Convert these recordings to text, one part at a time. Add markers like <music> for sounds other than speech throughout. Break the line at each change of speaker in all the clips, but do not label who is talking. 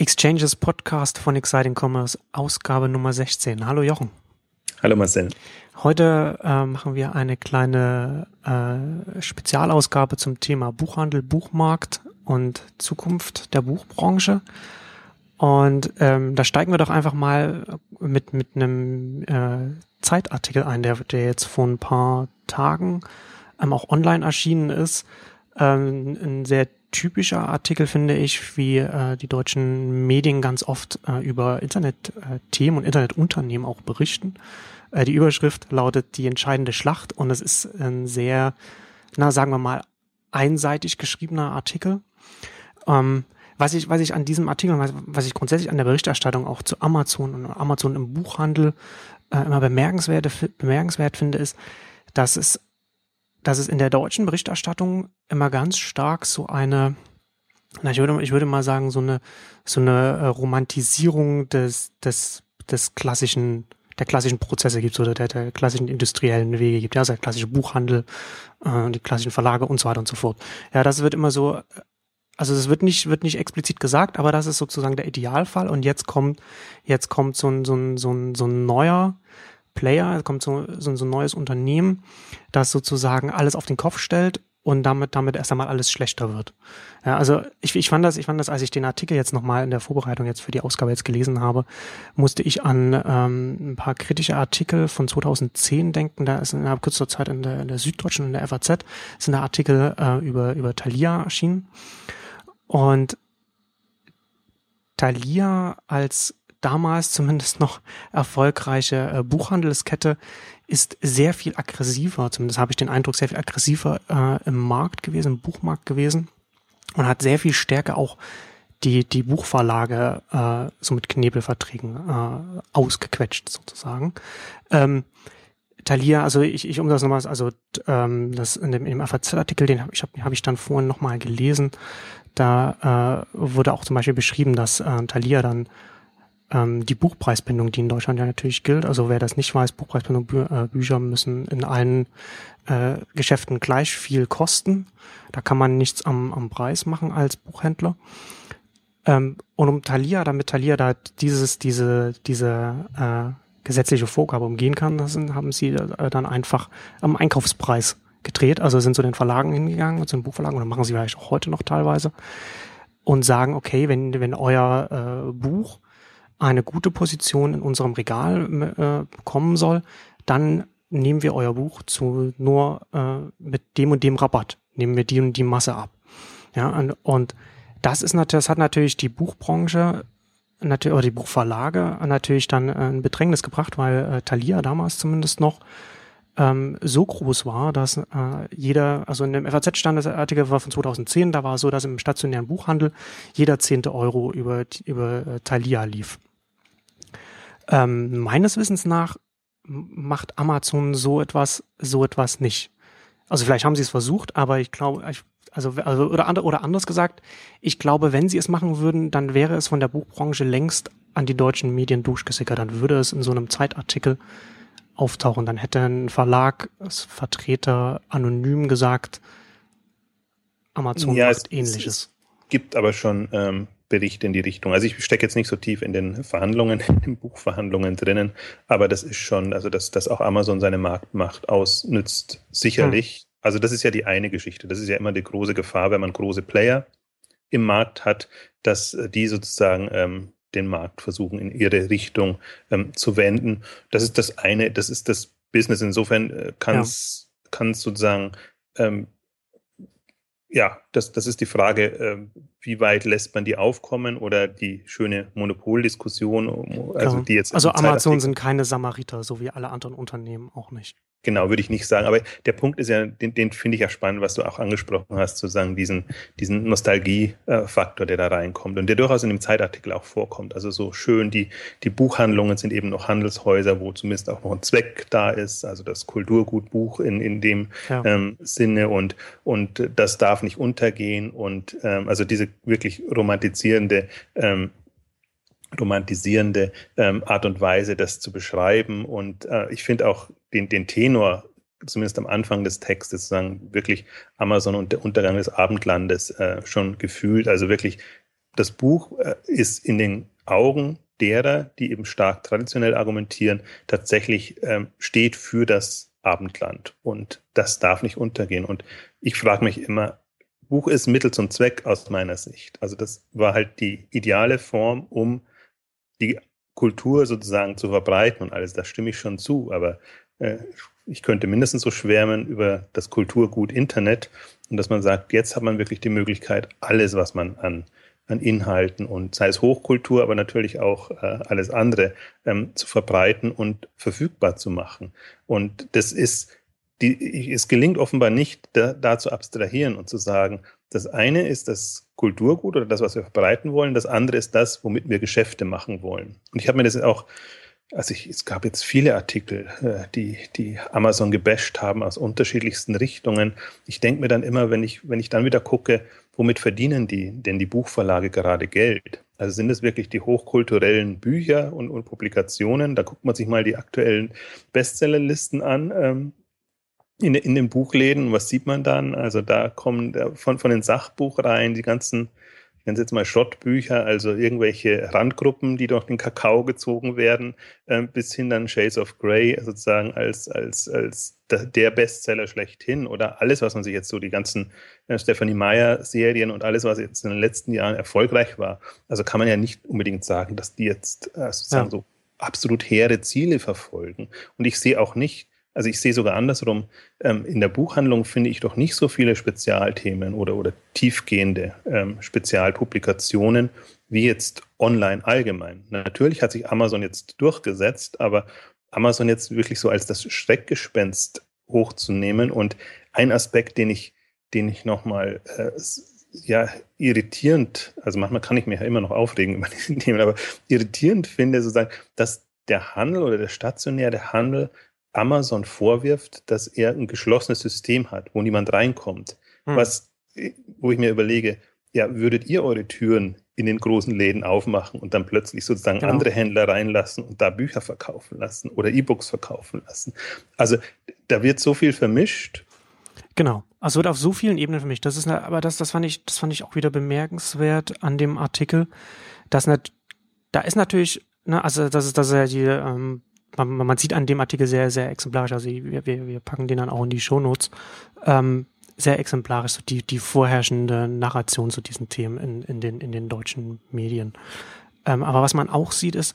Exchanges Podcast von Exciting Commerce, Ausgabe Nummer 16. Hallo Jochen.
Hallo Marcel.
Heute äh, machen wir eine kleine äh, Spezialausgabe zum Thema Buchhandel, Buchmarkt und Zukunft der Buchbranche. Und ähm, da steigen wir doch einfach mal mit, mit einem äh, Zeitartikel ein, der, der jetzt vor ein paar Tagen ähm, auch online erschienen ist. Ähm, ein sehr typischer Artikel, finde ich, wie äh, die deutschen Medien ganz oft äh, über Internetthemen äh, und Internetunternehmen auch berichten. Äh, die Überschrift lautet Die entscheidende Schlacht und es ist ein sehr, na sagen wir mal, einseitig geschriebener Artikel. Ähm, was ich, was ich an diesem Artikel, was, was ich grundsätzlich an der Berichterstattung auch zu Amazon und Amazon im Buchhandel äh, immer bemerkenswert, bemerkenswert finde, ist, dass es dass es in der deutschen Berichterstattung immer ganz stark so eine, na, ich würde, ich würde mal sagen, so eine, so eine äh, Romantisierung des, des, des klassischen, der klassischen Prozesse gibt oder der, der klassischen industriellen Wege gibt, ja, also der klassische Buchhandel, äh, die klassischen Verlage und so weiter und so fort. Ja, das wird immer so, also es wird nicht, wird nicht explizit gesagt, aber das ist sozusagen der Idealfall und jetzt kommt, jetzt kommt so ein, so ein, so ein, so ein neuer, Player, kommt so, so, so ein neues Unternehmen, das sozusagen alles auf den Kopf stellt und damit, damit erst einmal alles schlechter wird. Ja, also ich, ich fand das, ich fand das, als ich den Artikel jetzt nochmal in der Vorbereitung jetzt für die Ausgabe jetzt gelesen habe, musste ich an ähm, ein paar kritische Artikel von 2010 denken. Da ist innerhalb kürzester Zeit in der, in der Süddeutschen in der FAZ sind da Artikel äh, über, über Thalia erschienen. Und Thalia als damals zumindest noch erfolgreiche äh, Buchhandelskette ist sehr viel aggressiver, zumindest habe ich den Eindruck, sehr viel aggressiver äh, im Markt gewesen, im Buchmarkt gewesen und hat sehr viel stärker auch die, die Buchverlage äh, so mit Knebelverträgen äh, ausgequetscht sozusagen. Ähm, Thalia, also ich, ich um das nochmal, also ähm, das in dem, in dem FAZ-Artikel, den habe ich, hab, hab ich dann vorhin nochmal gelesen, da äh, wurde auch zum Beispiel beschrieben, dass äh, Thalia dann ähm, die Buchpreisbindung, die in Deutschland ja natürlich gilt. Also wer das nicht weiß, Buchpreisbindung, Bü äh, Bücher müssen in allen äh, Geschäften gleich viel kosten. Da kann man nichts am, am Preis machen als Buchhändler. Ähm, und um Thalia, damit Thalia da dieses, diese, diese äh, gesetzliche Vorgabe umgehen kann, sind, haben sie äh, dann einfach am Einkaufspreis gedreht. Also sind zu den Verlagen hingegangen, zu den Buchverlagen, oder machen sie vielleicht auch heute noch teilweise, und sagen, okay, wenn, wenn euer äh, Buch eine gute Position in unserem Regal äh, bekommen soll, dann nehmen wir euer Buch zu nur äh, mit dem und dem Rabatt, nehmen wir die und die Masse ab. Ja, und, und das ist natürlich, das hat natürlich die Buchbranche natürlich, oder die Buchverlage natürlich dann äh, in Bedrängnis gebracht, weil äh, Thalia damals zumindest noch ähm, so groß war, dass äh, jeder, also in dem FAZ stand das Artikel war von 2010, da war es so, dass im stationären Buchhandel jeder zehnte Euro über, über äh, Thalia lief. Ähm, meines Wissens nach macht Amazon so etwas, so etwas nicht. Also vielleicht haben sie es versucht, aber ich glaube, also, also oder, oder anders gesagt, ich glaube, wenn sie es machen würden, dann wäre es von der Buchbranche längst an die deutschen Medien durchgesickert. Dann würde es in so einem Zeitartikel auftauchen. Dann hätte ein Verlagsvertreter anonym gesagt, Amazon ja, macht es, ähnliches.
Es gibt aber schon ähm, Berichte in die Richtung. Also ich stecke jetzt nicht so tief in den Verhandlungen, <laughs> in den Buchverhandlungen drinnen, aber das ist schon, also dass, dass auch Amazon seine Marktmacht ausnützt, sicherlich. Hm. Also das ist ja die eine Geschichte. Das ist ja immer die große Gefahr, wenn man große Player im Markt hat, dass die sozusagen ähm, den Markt versuchen in ihre Richtung ähm, zu wenden. Das ist das eine, das ist das Business. Insofern äh, kann es ja. sozusagen ähm, ja, das, das ist die Frage, äh, wie weit lässt man die aufkommen oder die schöne Monopoldiskussion,
also die jetzt. Also Amazon sind keine Samariter, so wie alle anderen Unternehmen auch nicht.
Genau, würde ich nicht sagen. Aber der Punkt ist ja, den, den finde ich ja spannend, was du auch angesprochen hast, sozusagen diesen, diesen Nostalgiefaktor, der da reinkommt und der durchaus in dem Zeitartikel auch vorkommt. Also so schön, die, die Buchhandlungen sind eben noch Handelshäuser, wo zumindest auch noch ein Zweck da ist, also das Kulturgutbuch in, in dem ja. ähm, Sinne und, und das darf nicht untergehen und ähm, also diese wirklich romantisierende ähm, romantisierende ähm, Art und Weise, das zu beschreiben. Und äh, ich finde auch den, den Tenor, zumindest am Anfang des Textes, sagen wirklich Amazon und der Untergang des Abendlandes äh, schon gefühlt. Also wirklich das Buch äh, ist in den Augen derer, die eben stark traditionell argumentieren, tatsächlich ähm, steht für das Abendland. Und das darf nicht untergehen. Und ich frage mich immer, Buch ist Mittel zum Zweck aus meiner Sicht. Also das war halt die ideale Form, um die Kultur sozusagen zu verbreiten und alles. Da stimme ich schon zu. Aber äh, ich könnte mindestens so schwärmen über das Kulturgut Internet und dass man sagt, jetzt hat man wirklich die Möglichkeit, alles, was man an an Inhalten und sei es Hochkultur, aber natürlich auch äh, alles andere ähm, zu verbreiten und verfügbar zu machen. Und das ist, die, es gelingt offenbar nicht, da, da zu abstrahieren und zu sagen, das eine ist das Kulturgut oder das, was wir verbreiten wollen, das andere ist das, womit wir Geschäfte machen wollen. Und ich habe mir das auch also ich, es gab jetzt viele Artikel, äh, die, die Amazon gebasht haben aus unterschiedlichsten Richtungen. Ich denke mir dann immer, wenn ich, wenn ich dann wieder gucke, womit verdienen die denn die Buchverlage gerade Geld? Also sind es wirklich die hochkulturellen Bücher und, und Publikationen? Da guckt man sich mal die aktuellen Bestsellerlisten an. Ähm, in, in den Buchläden, was sieht man dann? Also da kommen von, von den Sachbuchreihen die ganzen nenne es jetzt mal Schrottbücher, also irgendwelche Randgruppen, die durch den Kakao gezogen werden, äh, bis hin dann Shades of Grey sozusagen als, als, als der Bestseller schlechthin oder alles, was man sich jetzt so, die ganzen äh, Stephanie Meyer-Serien und alles, was jetzt in den letzten Jahren erfolgreich war. Also kann man ja nicht unbedingt sagen, dass die jetzt äh, sozusagen ja. so absolut hehre Ziele verfolgen. Und ich sehe auch nicht, also ich sehe sogar andersrum, ähm, in der Buchhandlung finde ich doch nicht so viele Spezialthemen oder, oder tiefgehende ähm, Spezialpublikationen wie jetzt online allgemein. Natürlich hat sich Amazon jetzt durchgesetzt, aber Amazon jetzt wirklich so als das Schreckgespenst hochzunehmen und ein Aspekt, den ich, den ich nochmal äh, ja, irritierend, also manchmal kann ich mich ja immer noch aufregen über <laughs> diese Themen, aber irritierend finde sozusagen, dass der Handel oder der stationäre Handel Amazon vorwirft, dass er ein geschlossenes System hat, wo niemand reinkommt. Hm. Was, wo ich mir überlege, ja, würdet ihr eure Türen in den großen Läden aufmachen und dann plötzlich sozusagen genau. andere Händler reinlassen und da Bücher verkaufen lassen oder E-Books verkaufen lassen? Also da wird so viel vermischt.
Genau. Also wird auf so vielen Ebenen vermischt. Das ist, eine, aber das, das fand ich, das fand ich auch wieder bemerkenswert an dem Artikel, dass nicht, da ist natürlich, ne, also das ist, das ist ja die ähm, man, man sieht an dem Artikel sehr, sehr exemplarisch, also wir, wir, wir packen den dann auch in die Shownotes, ähm, sehr exemplarisch so die, die vorherrschende Narration zu diesen Themen in, in, den, in den deutschen Medien. Ähm, aber was man auch sieht, ist,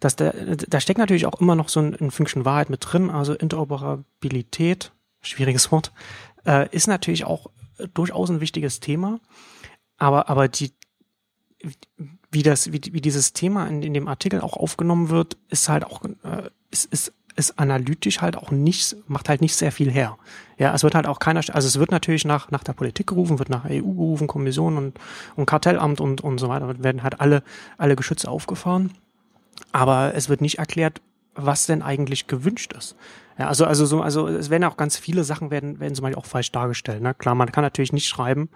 dass da, da steckt natürlich auch immer noch so ein, ein Fünkchen Wahrheit mit drin, also Interoperabilität, schwieriges Wort, äh, ist natürlich auch durchaus ein wichtiges Thema. Aber, aber die, wie das, wie, wie dieses Thema in, in dem Artikel auch aufgenommen wird, ist halt auch, äh, ist, ist, ist analytisch halt auch nicht, macht halt nicht sehr viel her. Ja, es wird halt auch keiner, also es wird natürlich nach, nach der Politik gerufen, wird nach EU gerufen, Kommission und, und Kartellamt und, und so weiter, werden halt alle, alle Geschütze aufgefahren. Aber es wird nicht erklärt, was denn eigentlich gewünscht ist. Ja, also, also so, also es werden auch ganz viele Sachen werden, werden zum Beispiel auch falsch dargestellt. Ne? Klar, man kann natürlich nicht schreiben,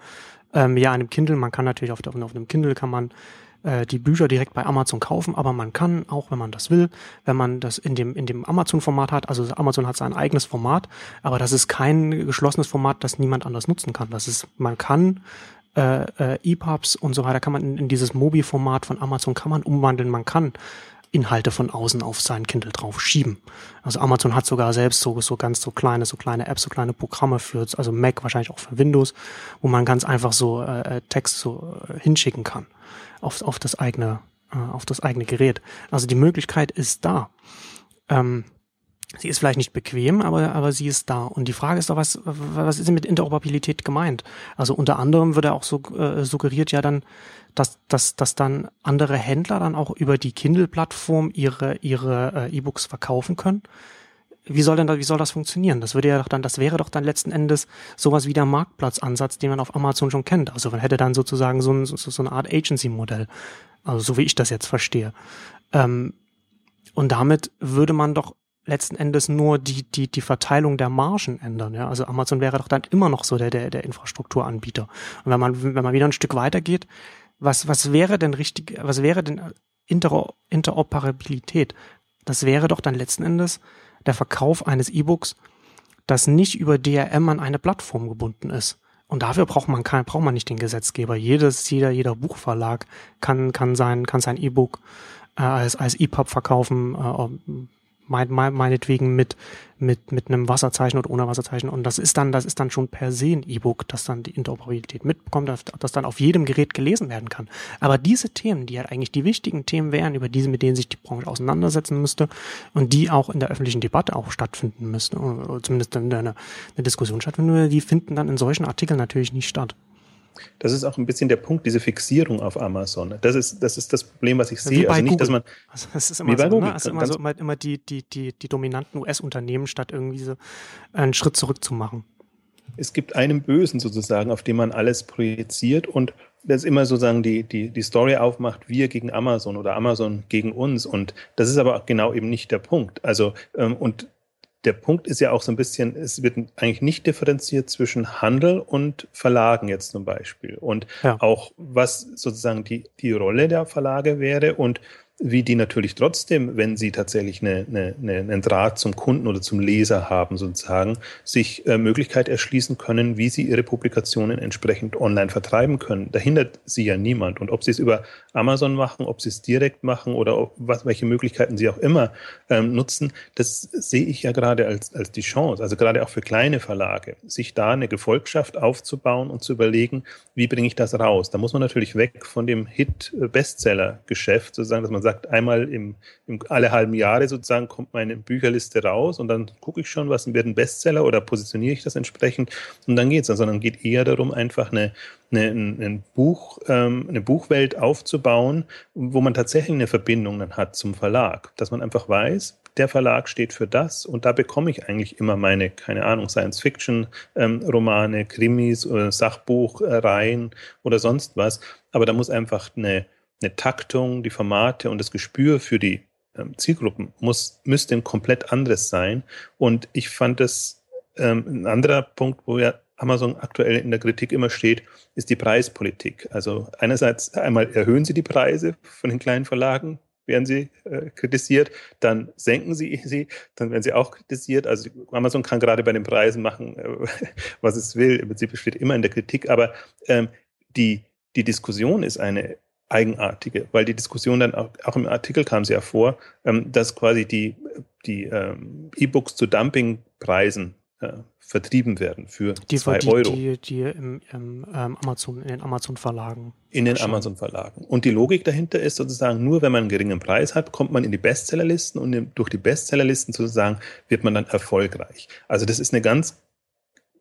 ähm, ja, an einem Kindle, man kann natürlich auf, auf einem Kindle kann man äh, die Bücher direkt bei Amazon kaufen, aber man kann auch, wenn man das will, wenn man das in dem, in dem Amazon-Format hat, also Amazon hat sein eigenes Format, aber das ist kein geschlossenes Format, das niemand anders nutzen kann. Das ist, man kann äh, äh, EPUBs und so weiter kann man in, in dieses Mobi-Format von Amazon kann man umwandeln, man kann Inhalte von außen auf sein Kindle drauf schieben. Also Amazon hat sogar selbst so, so ganz so kleine, so kleine Apps, so kleine Programme für, also Mac wahrscheinlich auch für Windows, wo man ganz einfach so äh, Text so äh, hinschicken kann auf, auf das eigene, äh, auf das eigene Gerät. Also die Möglichkeit ist da. Ähm, sie ist vielleicht nicht bequem, aber, aber sie ist da. Und die Frage ist doch, was, was ist denn mit Interoperabilität gemeint? Also unter anderem wird ja auch so äh, suggeriert ja dann, dass, dass, dass dann andere Händler dann auch über die Kindle-Plattform ihre, ihre äh, E-Books verkaufen können. Wie soll denn da, wie soll das funktionieren? Das würde ja doch dann, das wäre doch dann letzten Endes sowas wie der Marktplatzansatz, den man auf Amazon schon kennt. Also man hätte dann sozusagen so, ein, so, so eine Art Agency-Modell. Also so wie ich das jetzt verstehe. Ähm, und damit würde man doch letzten Endes nur die, die, die Verteilung der Margen ändern. Ja? Also Amazon wäre doch dann immer noch so der, der, der Infrastrukturanbieter. Und wenn man, wenn man wieder ein Stück weiter geht, was, was wäre denn richtig, was wäre denn Inter Interoperabilität? Das wäre doch dann letzten Endes der Verkauf eines E-Books, das nicht über DRM an eine Plattform gebunden ist Und dafür braucht man kein, braucht man nicht den Gesetzgeber. Jedes, jeder, jeder Buchverlag kann, kann sein, kann sein E-Book äh, als, als EPUB verkaufen, äh, mein, mein, meinetwegen mit, mit, mit einem Wasserzeichen oder ohne Wasserzeichen. Und das ist dann, das ist dann schon per se ein E-Book, das dann die Interoperabilität mitbekommt, das, das dann auf jedem Gerät gelesen werden kann. Aber diese Themen, die halt eigentlich die wichtigen Themen wären, über diese, mit denen sich die Branche auseinandersetzen müsste und die auch in der öffentlichen Debatte auch stattfinden müssten, oder zumindest in eine, eine Diskussion stattfinden, die finden dann in solchen Artikeln natürlich nicht statt.
Das ist auch ein bisschen der Punkt, diese Fixierung auf Amazon. Das ist das, ist das Problem, was ich sehe.
Wie
also
nicht,
Google. dass man.
Also es ist immer so, Google. Ne? Also immer, so, immer, immer die, die, die, die dominanten US-Unternehmen, statt irgendwie so einen Schritt zurück zu machen.
Es gibt einen Bösen sozusagen, auf den man alles projiziert und das immer sozusagen die, die, die Story aufmacht, wir gegen Amazon oder Amazon gegen uns. Und das ist aber genau eben nicht der Punkt. Also, ähm, und der Punkt ist ja auch so ein bisschen, es wird eigentlich nicht differenziert zwischen Handel und Verlagen jetzt zum Beispiel. Und ja. auch was sozusagen die, die Rolle der Verlage wäre und wie die natürlich trotzdem, wenn sie tatsächlich eine, eine, eine, einen Draht zum Kunden oder zum Leser haben, sozusagen, sich äh, Möglichkeit erschließen können, wie sie ihre Publikationen entsprechend online vertreiben können. Da hindert sie ja niemand. Und ob sie es über Amazon machen, ob sie es direkt machen oder ob, was, welche Möglichkeiten sie auch immer ähm, nutzen, das sehe ich ja gerade als, als die Chance, also gerade auch für kleine Verlage, sich da eine Gefolgschaft aufzubauen und zu überlegen, wie bringe ich das raus. Da muss man natürlich weg von dem Hit-Bestseller-Geschäft, sozusagen, dass man sagt, sagt, einmal im, im, alle halben Jahre sozusagen kommt meine Bücherliste raus und dann gucke ich schon, was wird ein Bestseller oder positioniere ich das entsprechend und dann geht es. Also dann geht eher darum, einfach eine, eine, ein Buch, ähm, eine Buchwelt aufzubauen, wo man tatsächlich eine Verbindung dann hat zum Verlag. Dass man einfach weiß, der Verlag steht für das und da bekomme ich eigentlich immer meine, keine Ahnung, Science-Fiction-Romane, ähm, Krimis, äh, Sachbuchreihen oder sonst was. Aber da muss einfach eine, eine Taktung, die Formate und das Gespür für die ähm, Zielgruppen muss, müsste ein komplett anderes sein. Und ich fand das ähm, ein anderer Punkt, wo ja Amazon aktuell in der Kritik immer steht, ist die Preispolitik. Also einerseits einmal erhöhen sie die Preise von den kleinen Verlagen, werden sie äh, kritisiert, dann senken sie <laughs> sie, dann werden sie auch kritisiert. Also Amazon kann gerade bei den Preisen machen, äh, <laughs> was es will. Im Prinzip steht immer in der Kritik, aber ähm, die, die Diskussion ist eine eigenartige, weil die Diskussion dann auch, auch im Artikel kam sie ja vor, ähm, dass quasi die, die ähm, E-Books zu Dumpingpreisen äh, vertrieben werden für die, zwei
die,
Euro.
Die, die im, im ähm, Amazon, in den Amazon-Verlagen.
In den Amazon-Verlagen. Und die Logik dahinter ist sozusagen, nur wenn man einen geringen Preis hat, kommt man in die Bestsellerlisten und durch die Bestsellerlisten sozusagen wird man dann erfolgreich. Also das ist eine ganz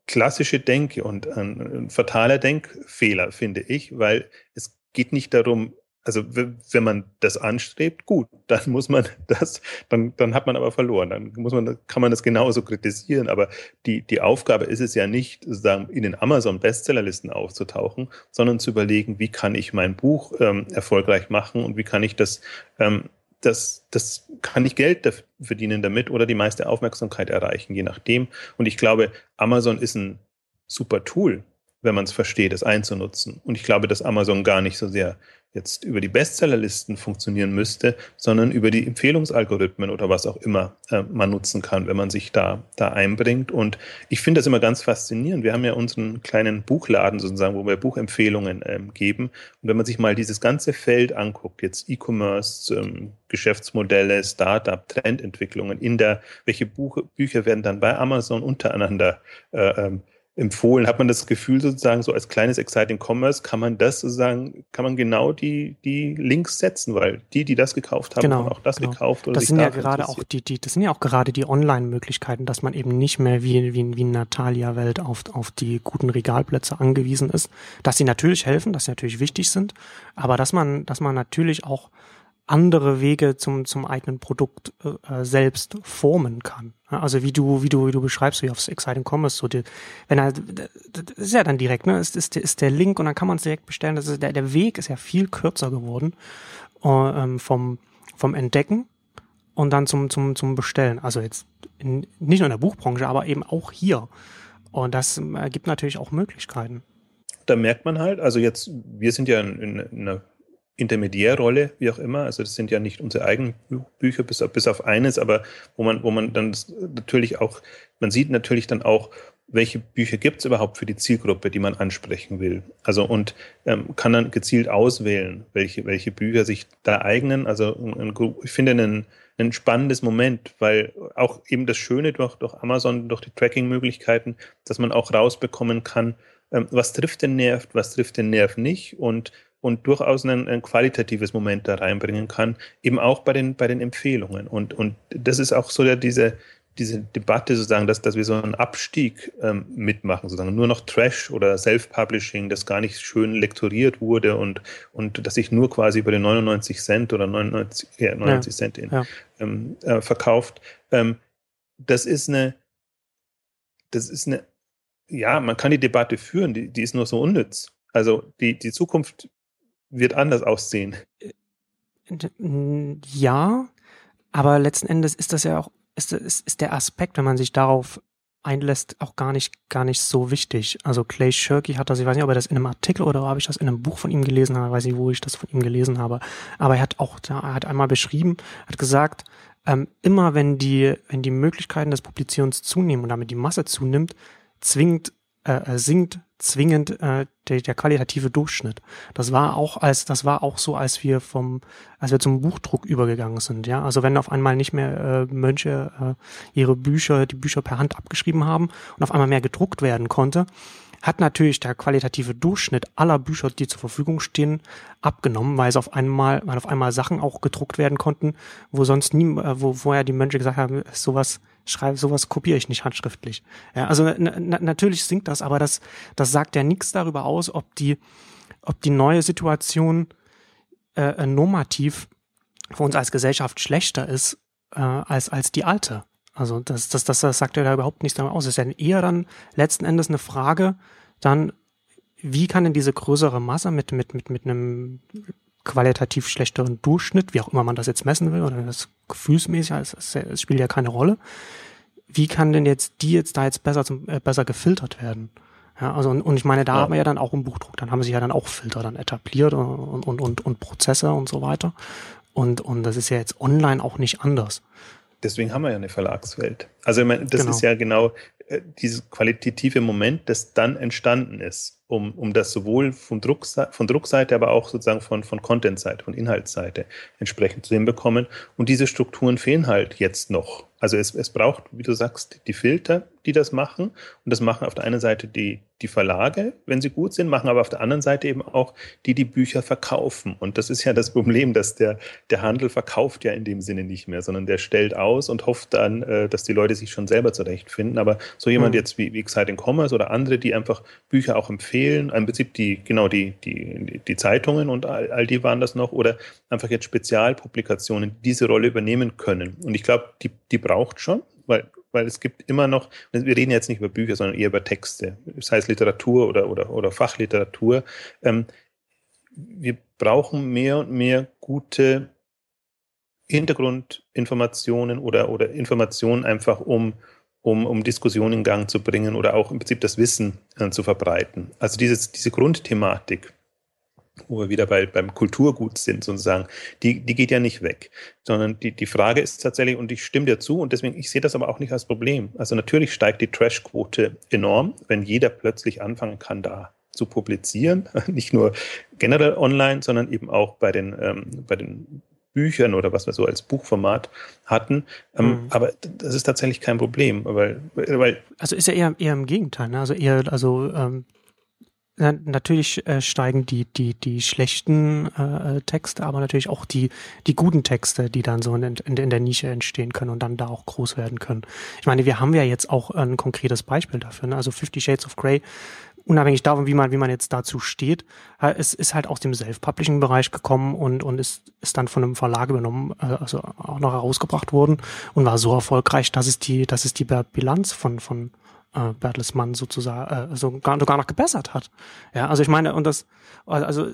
klassische Denke und ein, ein fataler Denkfehler, finde ich, weil es geht nicht darum, also wenn man das anstrebt, gut, <laughs> dann muss man das, dann, dann hat man aber verloren. Dann muss man, kann man das genauso kritisieren. Aber die, die Aufgabe ist es ja nicht, sozusagen in den Amazon-Bestsellerlisten aufzutauchen, sondern zu überlegen, wie kann ich mein Buch ähm, erfolgreich machen und wie kann ich das, ähm, das, das kann ich Geld verdienen damit oder die meiste Aufmerksamkeit erreichen, je nachdem. Und ich glaube, Amazon ist ein super Tool, wenn man es versteht, es einzunutzen. Und ich glaube, dass Amazon gar nicht so sehr jetzt über die Bestsellerlisten funktionieren müsste, sondern über die Empfehlungsalgorithmen oder was auch immer äh, man nutzen kann, wenn man sich da, da einbringt. Und ich finde das immer ganz faszinierend. Wir haben ja unseren kleinen Buchladen sozusagen, wo wir Buchempfehlungen ähm, geben. Und wenn man sich mal dieses ganze Feld anguckt, jetzt E-Commerce, ähm, Geschäftsmodelle, Startup, Trendentwicklungen in der, welche Buch, Bücher werden dann bei Amazon untereinander äh, ähm, empfohlen. Hat man das Gefühl sozusagen, so als kleines Exciting Commerce kann man das sozusagen, kann man genau die, die Links setzen, weil die, die das gekauft haben,
genau,
haben auch das
genau.
gekauft.
Oder das sind ja gerade auch die, die, das sind ja auch gerade die Online-Möglichkeiten, dass man eben nicht mehr wie, wie, wie in Natalia-Welt auf, auf die guten Regalplätze angewiesen ist, dass sie natürlich helfen, dass sie natürlich wichtig sind, aber dass man, dass man natürlich auch andere Wege zum, zum eigenen Produkt äh, selbst formen kann. Also wie du, wie du, wie du beschreibst, wie aufs Exciting Commerce, so die, wenn er, das ist ja dann direkt, ne, ist, ist, ist der Link und dann kann man es direkt bestellen. Das ist, der, der Weg ist ja viel kürzer geworden äh, vom, vom Entdecken und dann zum, zum, zum Bestellen. Also jetzt in, nicht nur in der Buchbranche, aber eben auch hier. Und das äh, gibt natürlich auch Möglichkeiten.
Da merkt man halt, also jetzt, wir sind ja in, in, in einer Intermediärrolle, wie auch immer. Also das sind ja nicht unsere eigenen Bücher, bis auf, bis auf eines, aber wo man, wo man dann natürlich auch, man sieht natürlich dann auch, welche Bücher gibt es überhaupt für die Zielgruppe, die man ansprechen will. Also und ähm, kann dann gezielt auswählen, welche, welche Bücher sich da eignen. Also ein, ich finde ein, ein spannendes Moment, weil auch eben das Schöne durch, durch Amazon, durch die Tracking-Möglichkeiten, dass man auch rausbekommen kann, ähm, was trifft den Nerv, was trifft den Nerv nicht und und durchaus ein, ein, qualitatives Moment da reinbringen kann, eben auch bei den, bei den Empfehlungen. Und, und das ist auch so ja diese, diese Debatte sozusagen, dass, dass wir so einen Abstieg ähm, mitmachen, sozusagen nur noch Trash oder Self-Publishing, das gar nicht schön lektoriert wurde und, und dass sich nur quasi über den 99 Cent oder 99, ja, 99 ja, Cent in, ja. ähm, äh, verkauft. Ähm, das ist eine, das ist eine, ja, man kann die Debatte führen, die, die ist nur so unnütz. Also die, die Zukunft wird anders aussehen. Äh,
ja, aber letzten Endes ist das ja auch ist, ist, ist der Aspekt, wenn man sich darauf einlässt, auch gar nicht, gar nicht so wichtig. Also Clay Shirky hat das, ich weiß nicht, ob er das in einem Artikel oder habe ich das in einem Buch von ihm gelesen habe, weiß nicht, wo ich das von ihm gelesen habe. Aber er hat auch, er hat einmal beschrieben, hat gesagt, ähm, immer wenn die, wenn die Möglichkeiten des Publizierens zunehmen und damit die Masse zunimmt, zwingt, äh, äh sinkt zwingend äh, der, der qualitative Durchschnitt. Das war auch als das war auch so, als wir vom als wir zum Buchdruck übergegangen sind. Ja, also wenn auf einmal nicht mehr äh, Mönche äh, ihre Bücher die Bücher per Hand abgeschrieben haben und auf einmal mehr gedruckt werden konnte, hat natürlich der qualitative Durchschnitt aller Bücher, die zur Verfügung stehen, abgenommen, weil es auf einmal, weil auf einmal Sachen auch gedruckt werden konnten, wo sonst nie, äh, wo vorher die Mönche gesagt haben, sowas schreibe, sowas kopiere ich nicht handschriftlich. Ja, also natürlich sinkt das, aber das, das sagt ja nichts darüber aus, ob die, ob die neue Situation äh, normativ für uns als Gesellschaft schlechter ist äh, als, als die alte. Also das, das, das, das sagt ja da überhaupt nichts darüber aus. Es ist ja eher dann letzten Endes eine Frage, dann, wie kann denn diese größere Masse mit, mit, mit, mit einem qualitativ schlechteren Durchschnitt, wie auch immer man das jetzt messen will, oder das gefühlsmäßig, es, es spielt ja keine Rolle. Wie kann denn jetzt die jetzt da jetzt besser zum, äh, besser gefiltert werden? Ja, also und, und ich meine, da ja. haben wir ja dann auch im Buchdruck, dann haben sich ja dann auch Filter dann etabliert und, und, und, und Prozesse und so weiter. Und, und das ist ja jetzt online auch nicht anders.
Deswegen haben wir ja eine Verlagswelt. Also ich meine, das genau. ist ja genau äh, dieses qualitative Moment, das dann entstanden ist um, um das sowohl von, Druckseite, von Druckseite, aber auch sozusagen von, von Content-Seite, von Inhaltsseite entsprechend zu hinbekommen. Und diese Strukturen fehlen halt jetzt noch. Also es, es braucht, wie du sagst, die Filter, die das machen. Und das machen auf der einen Seite die, die Verlage, wenn sie gut sind, machen aber auf der anderen Seite eben auch die, die Bücher verkaufen. Und das ist ja das Problem, dass der, der Handel verkauft ja in dem Sinne nicht mehr, sondern der stellt aus und hofft dann, äh, dass die Leute sich schon selber zurechtfinden. Aber so jemand mhm. jetzt wie, wie Exciting Commerce oder andere, die einfach Bücher auch empfehlen, im Prinzip die, genau die, die, die Zeitungen und all, all die waren das noch, oder einfach jetzt Spezialpublikationen diese Rolle übernehmen können. Und ich glaube, die, die braucht schon, weil weil es gibt immer noch, wir reden jetzt nicht über Bücher, sondern eher über Texte, sei es Literatur oder, oder, oder Fachliteratur. Ähm, wir brauchen mehr und mehr gute Hintergrundinformationen oder, oder Informationen einfach, um, um, um Diskussionen in Gang zu bringen oder auch im Prinzip das Wissen äh, zu verbreiten. Also dieses, diese Grundthematik, wo wir wieder bei, beim Kulturgut sind sozusagen, die, die geht ja nicht weg, sondern die, die Frage ist tatsächlich, und ich stimme dir zu, und deswegen, ich sehe das aber auch nicht als Problem. Also natürlich steigt die Trash-Quote enorm, wenn jeder plötzlich anfangen kann, da zu publizieren, <laughs> nicht nur generell online, sondern eben auch bei den, ähm, bei den Büchern oder was wir so als Buchformat hatten. Ähm, mhm. Aber das ist tatsächlich kein Problem, weil, weil
also ist ja eher, eher im Gegenteil. Ne? Also eher, also ähm, natürlich äh, steigen die die die schlechten äh, Texte, aber natürlich auch die die guten Texte, die dann so in, in, in, der Nische entstehen können und dann da auch groß werden können. Ich meine, wir haben ja jetzt auch ein konkretes Beispiel dafür. Ne? Also Fifty Shades of Grey, unabhängig davon, wie man wie man jetzt dazu steht, äh, es ist halt aus dem Self-Publishing-Bereich gekommen und und ist ist dann von einem Verlag übernommen, äh, also auch noch herausgebracht worden und war so erfolgreich, dass es die dass es die Bilanz von von äh, Bertelsmann sozusagen äh, so gar, sogar noch gebessert hat. Ja, also ich meine, und das, also,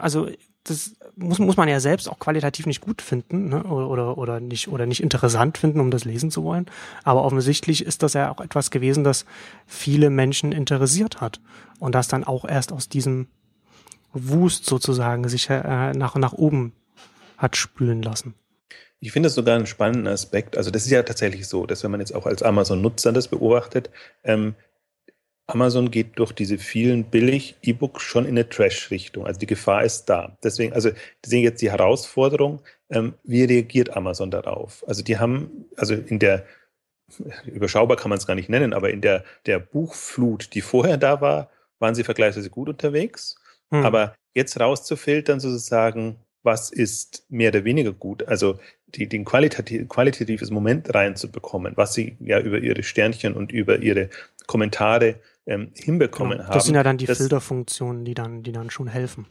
also das muss, muss man ja selbst auch qualitativ nicht gut finden ne? oder, oder, oder, nicht, oder nicht interessant finden, um das lesen zu wollen. Aber offensichtlich ist das ja auch etwas gewesen, das viele Menschen interessiert hat und das dann auch erst aus diesem Wust sozusagen sich äh, nach, nach oben hat spülen lassen.
Ich finde das sogar einen spannenden Aspekt. Also das ist ja tatsächlich so, dass wenn man jetzt auch als Amazon-Nutzer das beobachtet, ähm, Amazon geht durch diese vielen billig E-Books schon in eine Trash-Richtung. Also die Gefahr ist da. Deswegen, also deswegen jetzt die Herausforderung, ähm, wie reagiert Amazon darauf? Also die haben, also in der überschaubar kann man es gar nicht nennen, aber in der, der Buchflut, die vorher da war, waren sie vergleichsweise gut unterwegs. Hm. Aber jetzt rauszufiltern sozusagen, was ist mehr oder weniger gut, also die, den qualitativ, qualitatives Moment reinzubekommen, was sie ja über ihre Sternchen und über ihre Kommentare ähm, hinbekommen
genau.
haben.
Das sind ja dann die Filterfunktionen, die dann, die dann schon helfen.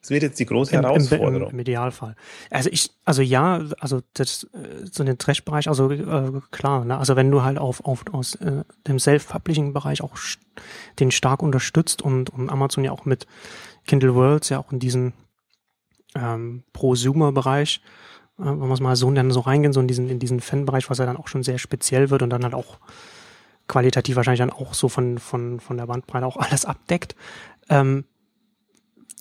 Das wird jetzt die große Herausforderung.
Im, im, im Idealfall. Also ich, also ja, also das, äh, so den Trash-Bereich, also äh, klar, ne? also wenn du halt auf, auf aus äh, dem Self-Publishing-Bereich auch den stark unterstützt und, und Amazon ja auch mit Kindle Worlds ja auch in diesen ähm, Prosumer-Bereich, äh, wenn wir es mal so nennen, so reingehen, so in diesen, in diesen Fan-Bereich, was ja dann auch schon sehr speziell wird und dann halt auch qualitativ wahrscheinlich dann auch so von, von, von der Bandbreite auch alles abdeckt. Ähm,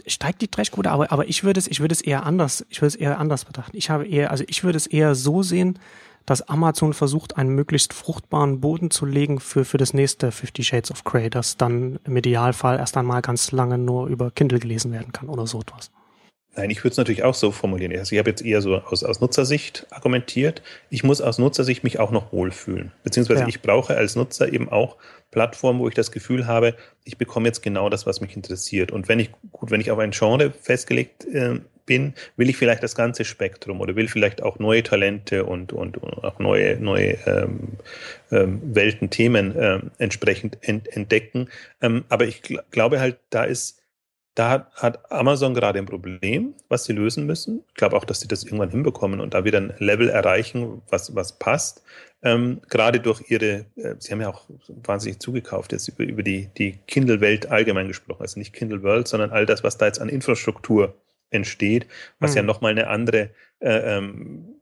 steigt die Trashquote, aber, aber ich würde es, ich würde es eher anders, ich würde es eher anders betrachten. Ich habe eher, also ich würde es eher so sehen, dass Amazon versucht, einen möglichst fruchtbaren Boden zu legen für, für das nächste Fifty Shades of Grey, das dann im Idealfall erst einmal ganz lange nur über Kindle gelesen werden kann oder so etwas.
Nein, ich würde es natürlich auch so formulieren. Also ich habe jetzt eher so aus, aus Nutzersicht argumentiert. Ich muss aus Nutzersicht mich auch noch wohlfühlen. Beziehungsweise ja. ich brauche als Nutzer eben auch Plattformen, wo ich das Gefühl habe, ich bekomme jetzt genau das, was mich interessiert. Und wenn ich, gut, wenn ich auf ein Genre festgelegt äh, bin, will ich vielleicht das ganze Spektrum oder will vielleicht auch neue Talente und, und, und auch neue, neue ähm, ähm, Welten, Themen äh, entsprechend ent, entdecken. Ähm, aber ich gl glaube halt, da ist da hat Amazon gerade ein Problem, was sie lösen müssen. Ich glaube auch, dass sie das irgendwann hinbekommen und da wieder ein Level erreichen, was, was passt. Ähm, gerade durch ihre, äh, sie haben ja auch wahnsinnig zugekauft, jetzt über, über die, die Kindle-Welt allgemein gesprochen. Also nicht Kindle World, sondern all das, was da jetzt an Infrastruktur entsteht, was mhm. ja nochmal eine andere äh, ähm,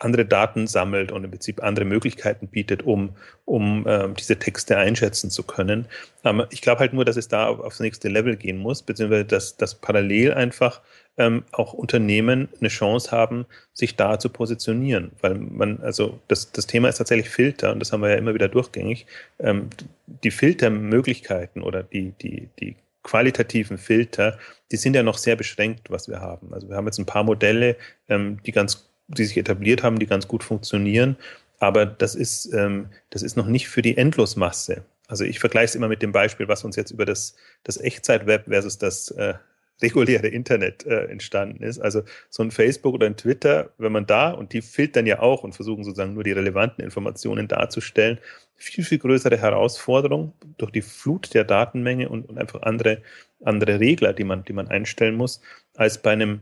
andere Daten sammelt und im Prinzip andere Möglichkeiten bietet, um, um ähm, diese Texte einschätzen zu können. Aber ich glaube halt nur, dass es da auf, aufs nächste Level gehen muss, beziehungsweise dass, dass parallel einfach ähm, auch Unternehmen eine Chance haben, sich da zu positionieren. Weil man, also das, das Thema ist tatsächlich Filter und das haben wir ja immer wieder durchgängig. Ähm, die Filtermöglichkeiten oder die, die, die qualitativen Filter, die sind ja noch sehr beschränkt, was wir haben. Also wir haben jetzt ein paar Modelle, ähm, die ganz die sich etabliert haben, die ganz gut funktionieren. Aber das ist, ähm, das ist noch nicht für die Endlosmasse. Also ich vergleiche es immer mit dem Beispiel, was uns jetzt über das, das Echtzeit-Web versus das äh, reguläre Internet äh, entstanden ist. Also so ein Facebook oder ein Twitter, wenn man da, und die filtern ja auch und versuchen sozusagen nur die relevanten Informationen darzustellen, viel, viel größere Herausforderung durch die Flut der Datenmenge und, und einfach andere, andere Regler, die man, die man einstellen muss, als bei einem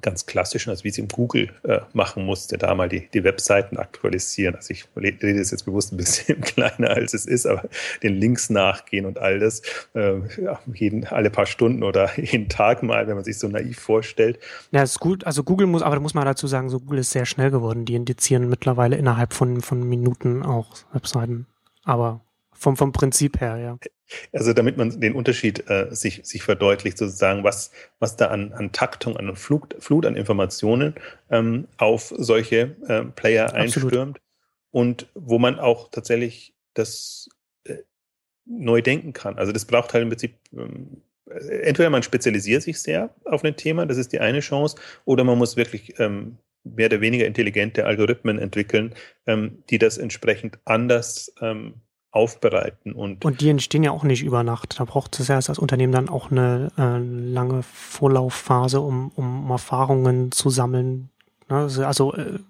ganz klassischen, also wie es im Google äh, machen musste, da mal die, die Webseiten aktualisieren. Also ich rede das jetzt bewusst ein bisschen <laughs> kleiner, als es ist, aber den Links nachgehen und all das, äh, ja, jeden, alle paar Stunden oder <laughs> jeden Tag mal, wenn man sich so naiv vorstellt.
Ja, ist gut. Also Google muss, aber da muss man dazu sagen, so Google ist sehr schnell geworden. Die indizieren mittlerweile innerhalb von, von Minuten auch Webseiten. Aber vom, vom Prinzip her, ja.
Also damit man den Unterschied äh, sich, sich verdeutlicht, sozusagen, was, was da an, an Taktung, an Flut, Flut an Informationen ähm, auf solche äh, Player Absolut. einstürmt und wo man auch tatsächlich das äh, neu denken kann. Also das braucht halt im Prinzip ähm, entweder man spezialisiert sich sehr auf ein Thema, das ist die eine Chance, oder man muss wirklich ähm, mehr oder weniger intelligente Algorithmen entwickeln, ähm, die das entsprechend anders ähm, aufbereiten. Und,
und die entstehen ja auch nicht über Nacht. Da braucht es ja als Unternehmen dann auch eine äh, lange Vorlaufphase, um, um Erfahrungen zu sammeln. Ne? Also, äh,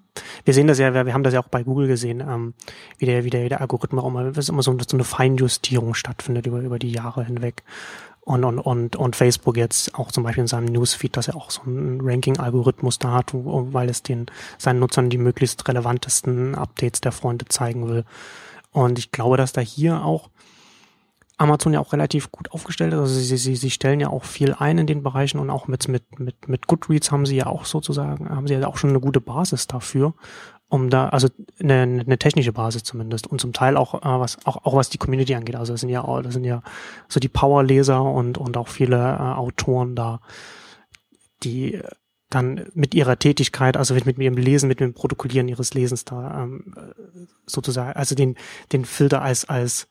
wir sehen das ja, wir, haben das ja auch bei Google gesehen, ähm, wie, der, wie, der, der Algorithmus auch mal, immer so, so eine Feinjustierung stattfindet über, über die Jahre hinweg. Und, und, und, und Facebook jetzt auch zum Beispiel in seinem Newsfeed, dass er auch so einen Ranking-Algorithmus da hat, weil es den seinen Nutzern die möglichst relevantesten Updates der Freunde zeigen will. Und ich glaube, dass da hier auch Amazon ja auch relativ gut aufgestellt ist. Also sie, sie, sie stellen ja auch viel ein in den Bereichen und auch mit, mit, mit, mit Goodreads haben sie ja auch sozusagen, haben sie ja auch schon eine gute Basis dafür, um da, also eine, eine technische Basis zumindest und zum Teil auch, äh, was, auch, auch was die Community angeht. Also das sind ja, das sind ja so die Powerleser und, und auch viele äh, Autoren da, die dann mit ihrer Tätigkeit, also mit, mit ihrem Lesen, mit dem Protokollieren ihres Lesens da ähm, sozusagen, also den, den Filter als, als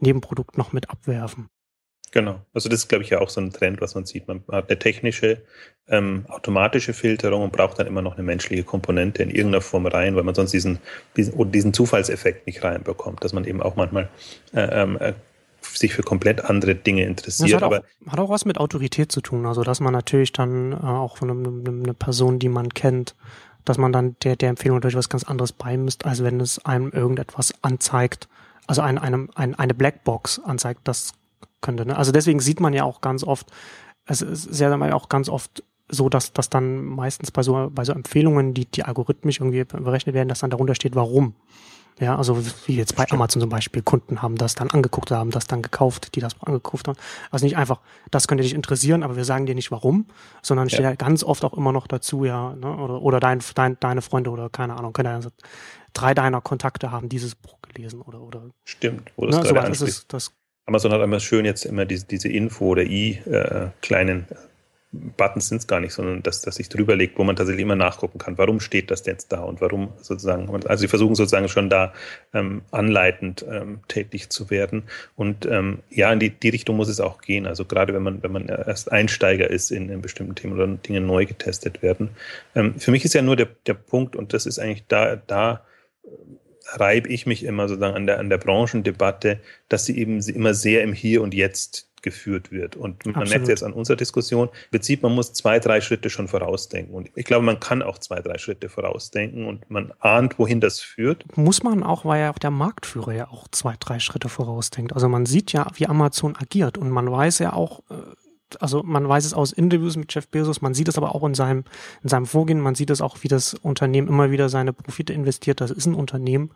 Nebenprodukt noch mit abwerfen.
Genau. Also das ist, glaube ich, ja auch so ein Trend, was man sieht. Man hat eine technische, ähm, automatische Filterung und braucht dann immer noch eine menschliche Komponente in irgendeiner Form rein, weil man sonst diesen, diesen, diesen Zufallseffekt nicht reinbekommt, dass man eben auch manchmal äh, ähm, äh, sich für komplett andere Dinge interessiert.
Hat,
aber
auch, hat auch was mit Autorität zu tun, also dass man natürlich dann äh, auch von einem, eine Person, die man kennt, dass man dann der, der Empfehlung natürlich was ganz anderes beimisst, als wenn es einem irgendetwas anzeigt, also ein, einem, ein, eine Blackbox anzeigt, das könnte. Ne? Also deswegen sieht man ja auch ganz oft, es ist sehr mal auch ganz oft so, dass dass dann meistens bei so bei so Empfehlungen, die die algorithmisch irgendwie berechnet werden, dass dann darunter steht, warum. Ja, also wie jetzt bei Stimmt. Amazon zum Beispiel, Kunden haben das dann angeguckt, haben das dann gekauft, die das angekauft haben. Also nicht einfach, das könnte dich interessieren, aber wir sagen dir nicht warum, sondern ja. steht ja ganz oft auch immer noch dazu, ja, ne, oder, oder dein, dein, deine Freunde oder keine Ahnung, können ja drei deiner Kontakte haben dieses Buch gelesen oder, oder.
Stimmt,
wo das ne, gerade so, ist das
Amazon hat immer schön jetzt immer diese, diese Info oder i äh, kleinen Buttons sind es gar nicht, sondern dass, dass sich drüber legt, wo man tatsächlich immer nachgucken kann, warum steht das jetzt da und warum sozusagen, also sie versuchen sozusagen schon da ähm, anleitend ähm, tätig zu werden. Und ähm, ja, in die, die Richtung muss es auch gehen. Also gerade wenn man, wenn man erst Einsteiger ist in, in bestimmten Themen oder Dinge neu getestet werden. Ähm, für mich ist ja nur der, der Punkt, und das ist eigentlich da, da reibe ich mich immer sozusagen an der, an der Branchendebatte, dass sie eben immer sehr im Hier und Jetzt geführt wird. Und man Absolut. merkt jetzt an unserer Diskussion, im Prinzip, man muss zwei, drei Schritte schon vorausdenken. Und ich glaube, man kann auch zwei, drei Schritte vorausdenken und man ahnt, wohin das führt.
Muss man auch, weil ja auch der Marktführer ja auch zwei, drei Schritte vorausdenkt. Also man sieht ja, wie Amazon agiert und man weiß ja auch, äh, also man weiß es aus Interviews mit Jeff Bezos, man sieht es aber auch in seinem, in seinem Vorgehen, man sieht es auch, wie das Unternehmen immer wieder seine Profite investiert. Das ist ein Unternehmen,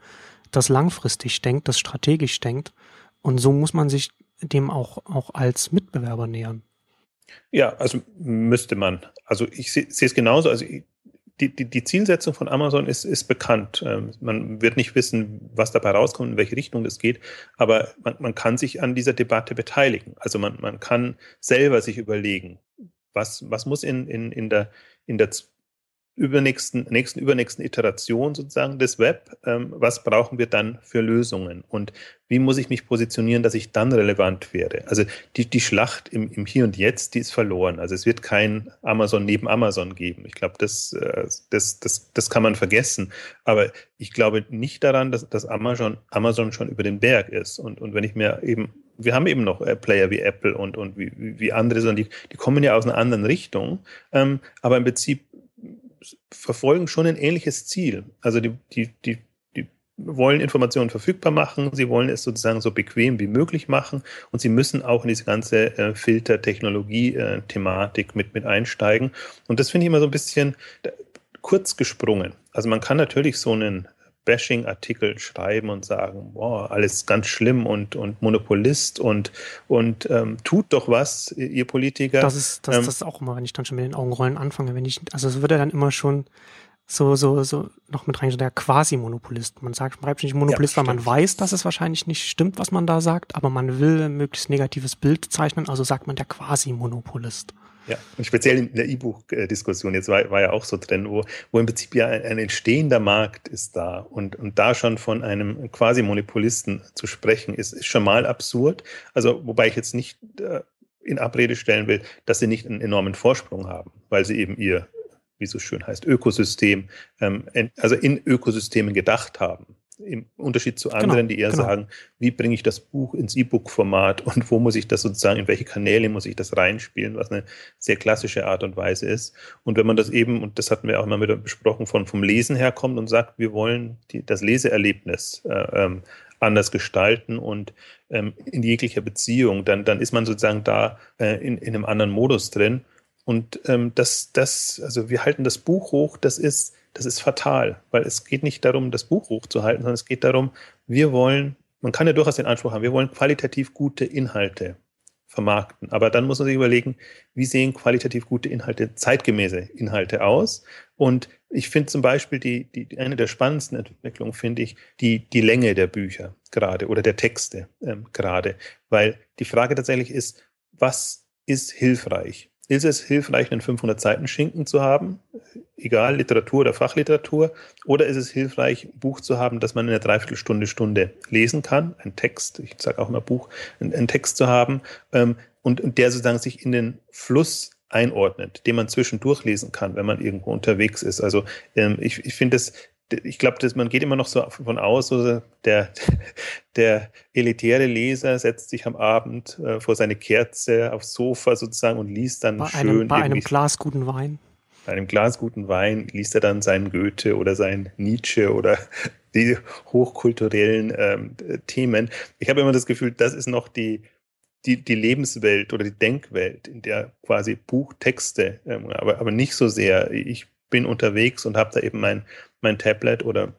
das langfristig denkt, das strategisch denkt. Und so muss man sich dem auch, auch als Mitbewerber nähern.
Ja, also müsste man. Also ich sehe es genauso. Also die, die, die Zielsetzung von Amazon ist, ist bekannt. Ähm, man wird nicht wissen, was dabei rauskommt, in welche Richtung es geht, aber man, man kann sich an dieser Debatte beteiligen. Also man, man kann selber sich überlegen, was, was muss in, in, in, der, in der übernächsten, nächsten, übernächsten Iteration sozusagen des Web, ähm, was brauchen wir dann für Lösungen und wie muss ich mich positionieren, dass ich dann relevant werde. Also die, die Schlacht im, im Hier und Jetzt, die ist verloren. Also es wird kein Amazon neben Amazon geben. Ich glaube, das, äh, das, das, das kann man vergessen. Aber ich glaube nicht daran, dass, dass Amazon, Amazon schon über den Berg ist. Und, und wenn ich mir eben wir haben eben noch äh, Player wie Apple und, und wie, wie andere, sondern die, die kommen ja aus einer anderen Richtung. Ähm, aber im Prinzip verfolgen schon ein ähnliches Ziel. Also die, die, die, die wollen Informationen verfügbar machen, sie wollen es sozusagen so bequem wie möglich machen und sie müssen auch in diese ganze äh, Filter-Technologie-Thematik mit, mit einsteigen. Und das finde ich immer so ein bisschen kurz gesprungen. Also man kann natürlich so einen Bashing-Artikel schreiben und sagen, boah, alles ganz schlimm und, und Monopolist und, und ähm, tut doch was, ihr Politiker.
Das ist, das, ähm, das ist auch immer, wenn ich dann schon mit den Augenrollen anfange, wenn ich, also es wird ja dann immer schon so, so, so noch mit rein, so der Quasi-Monopolist. Man sagt, man schreibt nicht Monopolist, ja, weil man weiß, dass es wahrscheinlich nicht stimmt, was man da sagt, aber man will ein möglichst negatives Bild zeichnen, also sagt man der Quasi-Monopolist.
Ja, und speziell in der E-Buch-Diskussion, jetzt war, war ja auch so drin, wo, wo im Prinzip ja ein, ein entstehender Markt ist da und, und da schon von einem quasi Monopolisten zu sprechen, ist, ist schon mal absurd. Also, wobei ich jetzt nicht äh, in Abrede stellen will, dass sie nicht einen enormen Vorsprung haben, weil sie eben ihr, wie es so schön heißt, Ökosystem, ähm, also in Ökosystemen gedacht haben im Unterschied zu genau, anderen, genau, die eher genau. sagen, wie bringe ich das Buch ins E-Book-Format <laughs> und wo muss ich das sozusagen, in welche Kanäle muss ich das reinspielen, was eine sehr klassische Art und Weise ist. Und wenn man das eben, und das hatten wir auch mal wieder besprochen, von vom Lesen herkommt und sagt, wir wollen die, das Leseerlebnis äh, ähm, anders gestalten und ähm, in jeglicher Beziehung, dann, dann ist man sozusagen da äh, in, in einem anderen Modus drin. Und ähm, das, das, also wir halten das Buch hoch, das ist das ist fatal, weil es geht nicht darum, das Buch hochzuhalten, sondern es geht darum, wir wollen, man kann ja durchaus den Anspruch haben, wir wollen qualitativ gute Inhalte vermarkten. Aber dann muss man sich überlegen, wie sehen qualitativ gute Inhalte, zeitgemäße Inhalte aus? Und ich finde zum Beispiel die, die, eine der spannendsten Entwicklungen, finde ich, die, die Länge der Bücher gerade oder der Texte ähm, gerade. Weil die Frage tatsächlich ist, was ist hilfreich? Ist es hilfreich, einen 500-Seiten-Schinken zu haben, egal Literatur oder Fachliteratur, oder ist es hilfreich, ein Buch zu haben, das man in einer Dreiviertelstunde, Stunde lesen kann, ein Text, ich sage auch immer Buch, einen Text zu haben, ähm, und, und der sozusagen sich in den Fluss einordnet, den man zwischendurch lesen kann, wenn man irgendwo unterwegs ist. Also ähm, ich, ich finde es ich glaube, man geht immer noch so von aus, so der, <laughs> der elitäre Leser setzt sich am Abend äh, vor seine Kerze aufs Sofa sozusagen und liest dann
bei
schön.
Einem, bei einem Glas guten Wein.
Bei einem Glas guten Wein liest er dann seinen Goethe oder seinen Nietzsche oder <laughs> die hochkulturellen ähm, Themen. Ich habe immer das Gefühl, das ist noch die, die, die Lebenswelt oder die Denkwelt, in der quasi Buchtexte, ähm, aber, aber nicht so sehr. Ich bin unterwegs und habe da eben mein, mein Tablet oder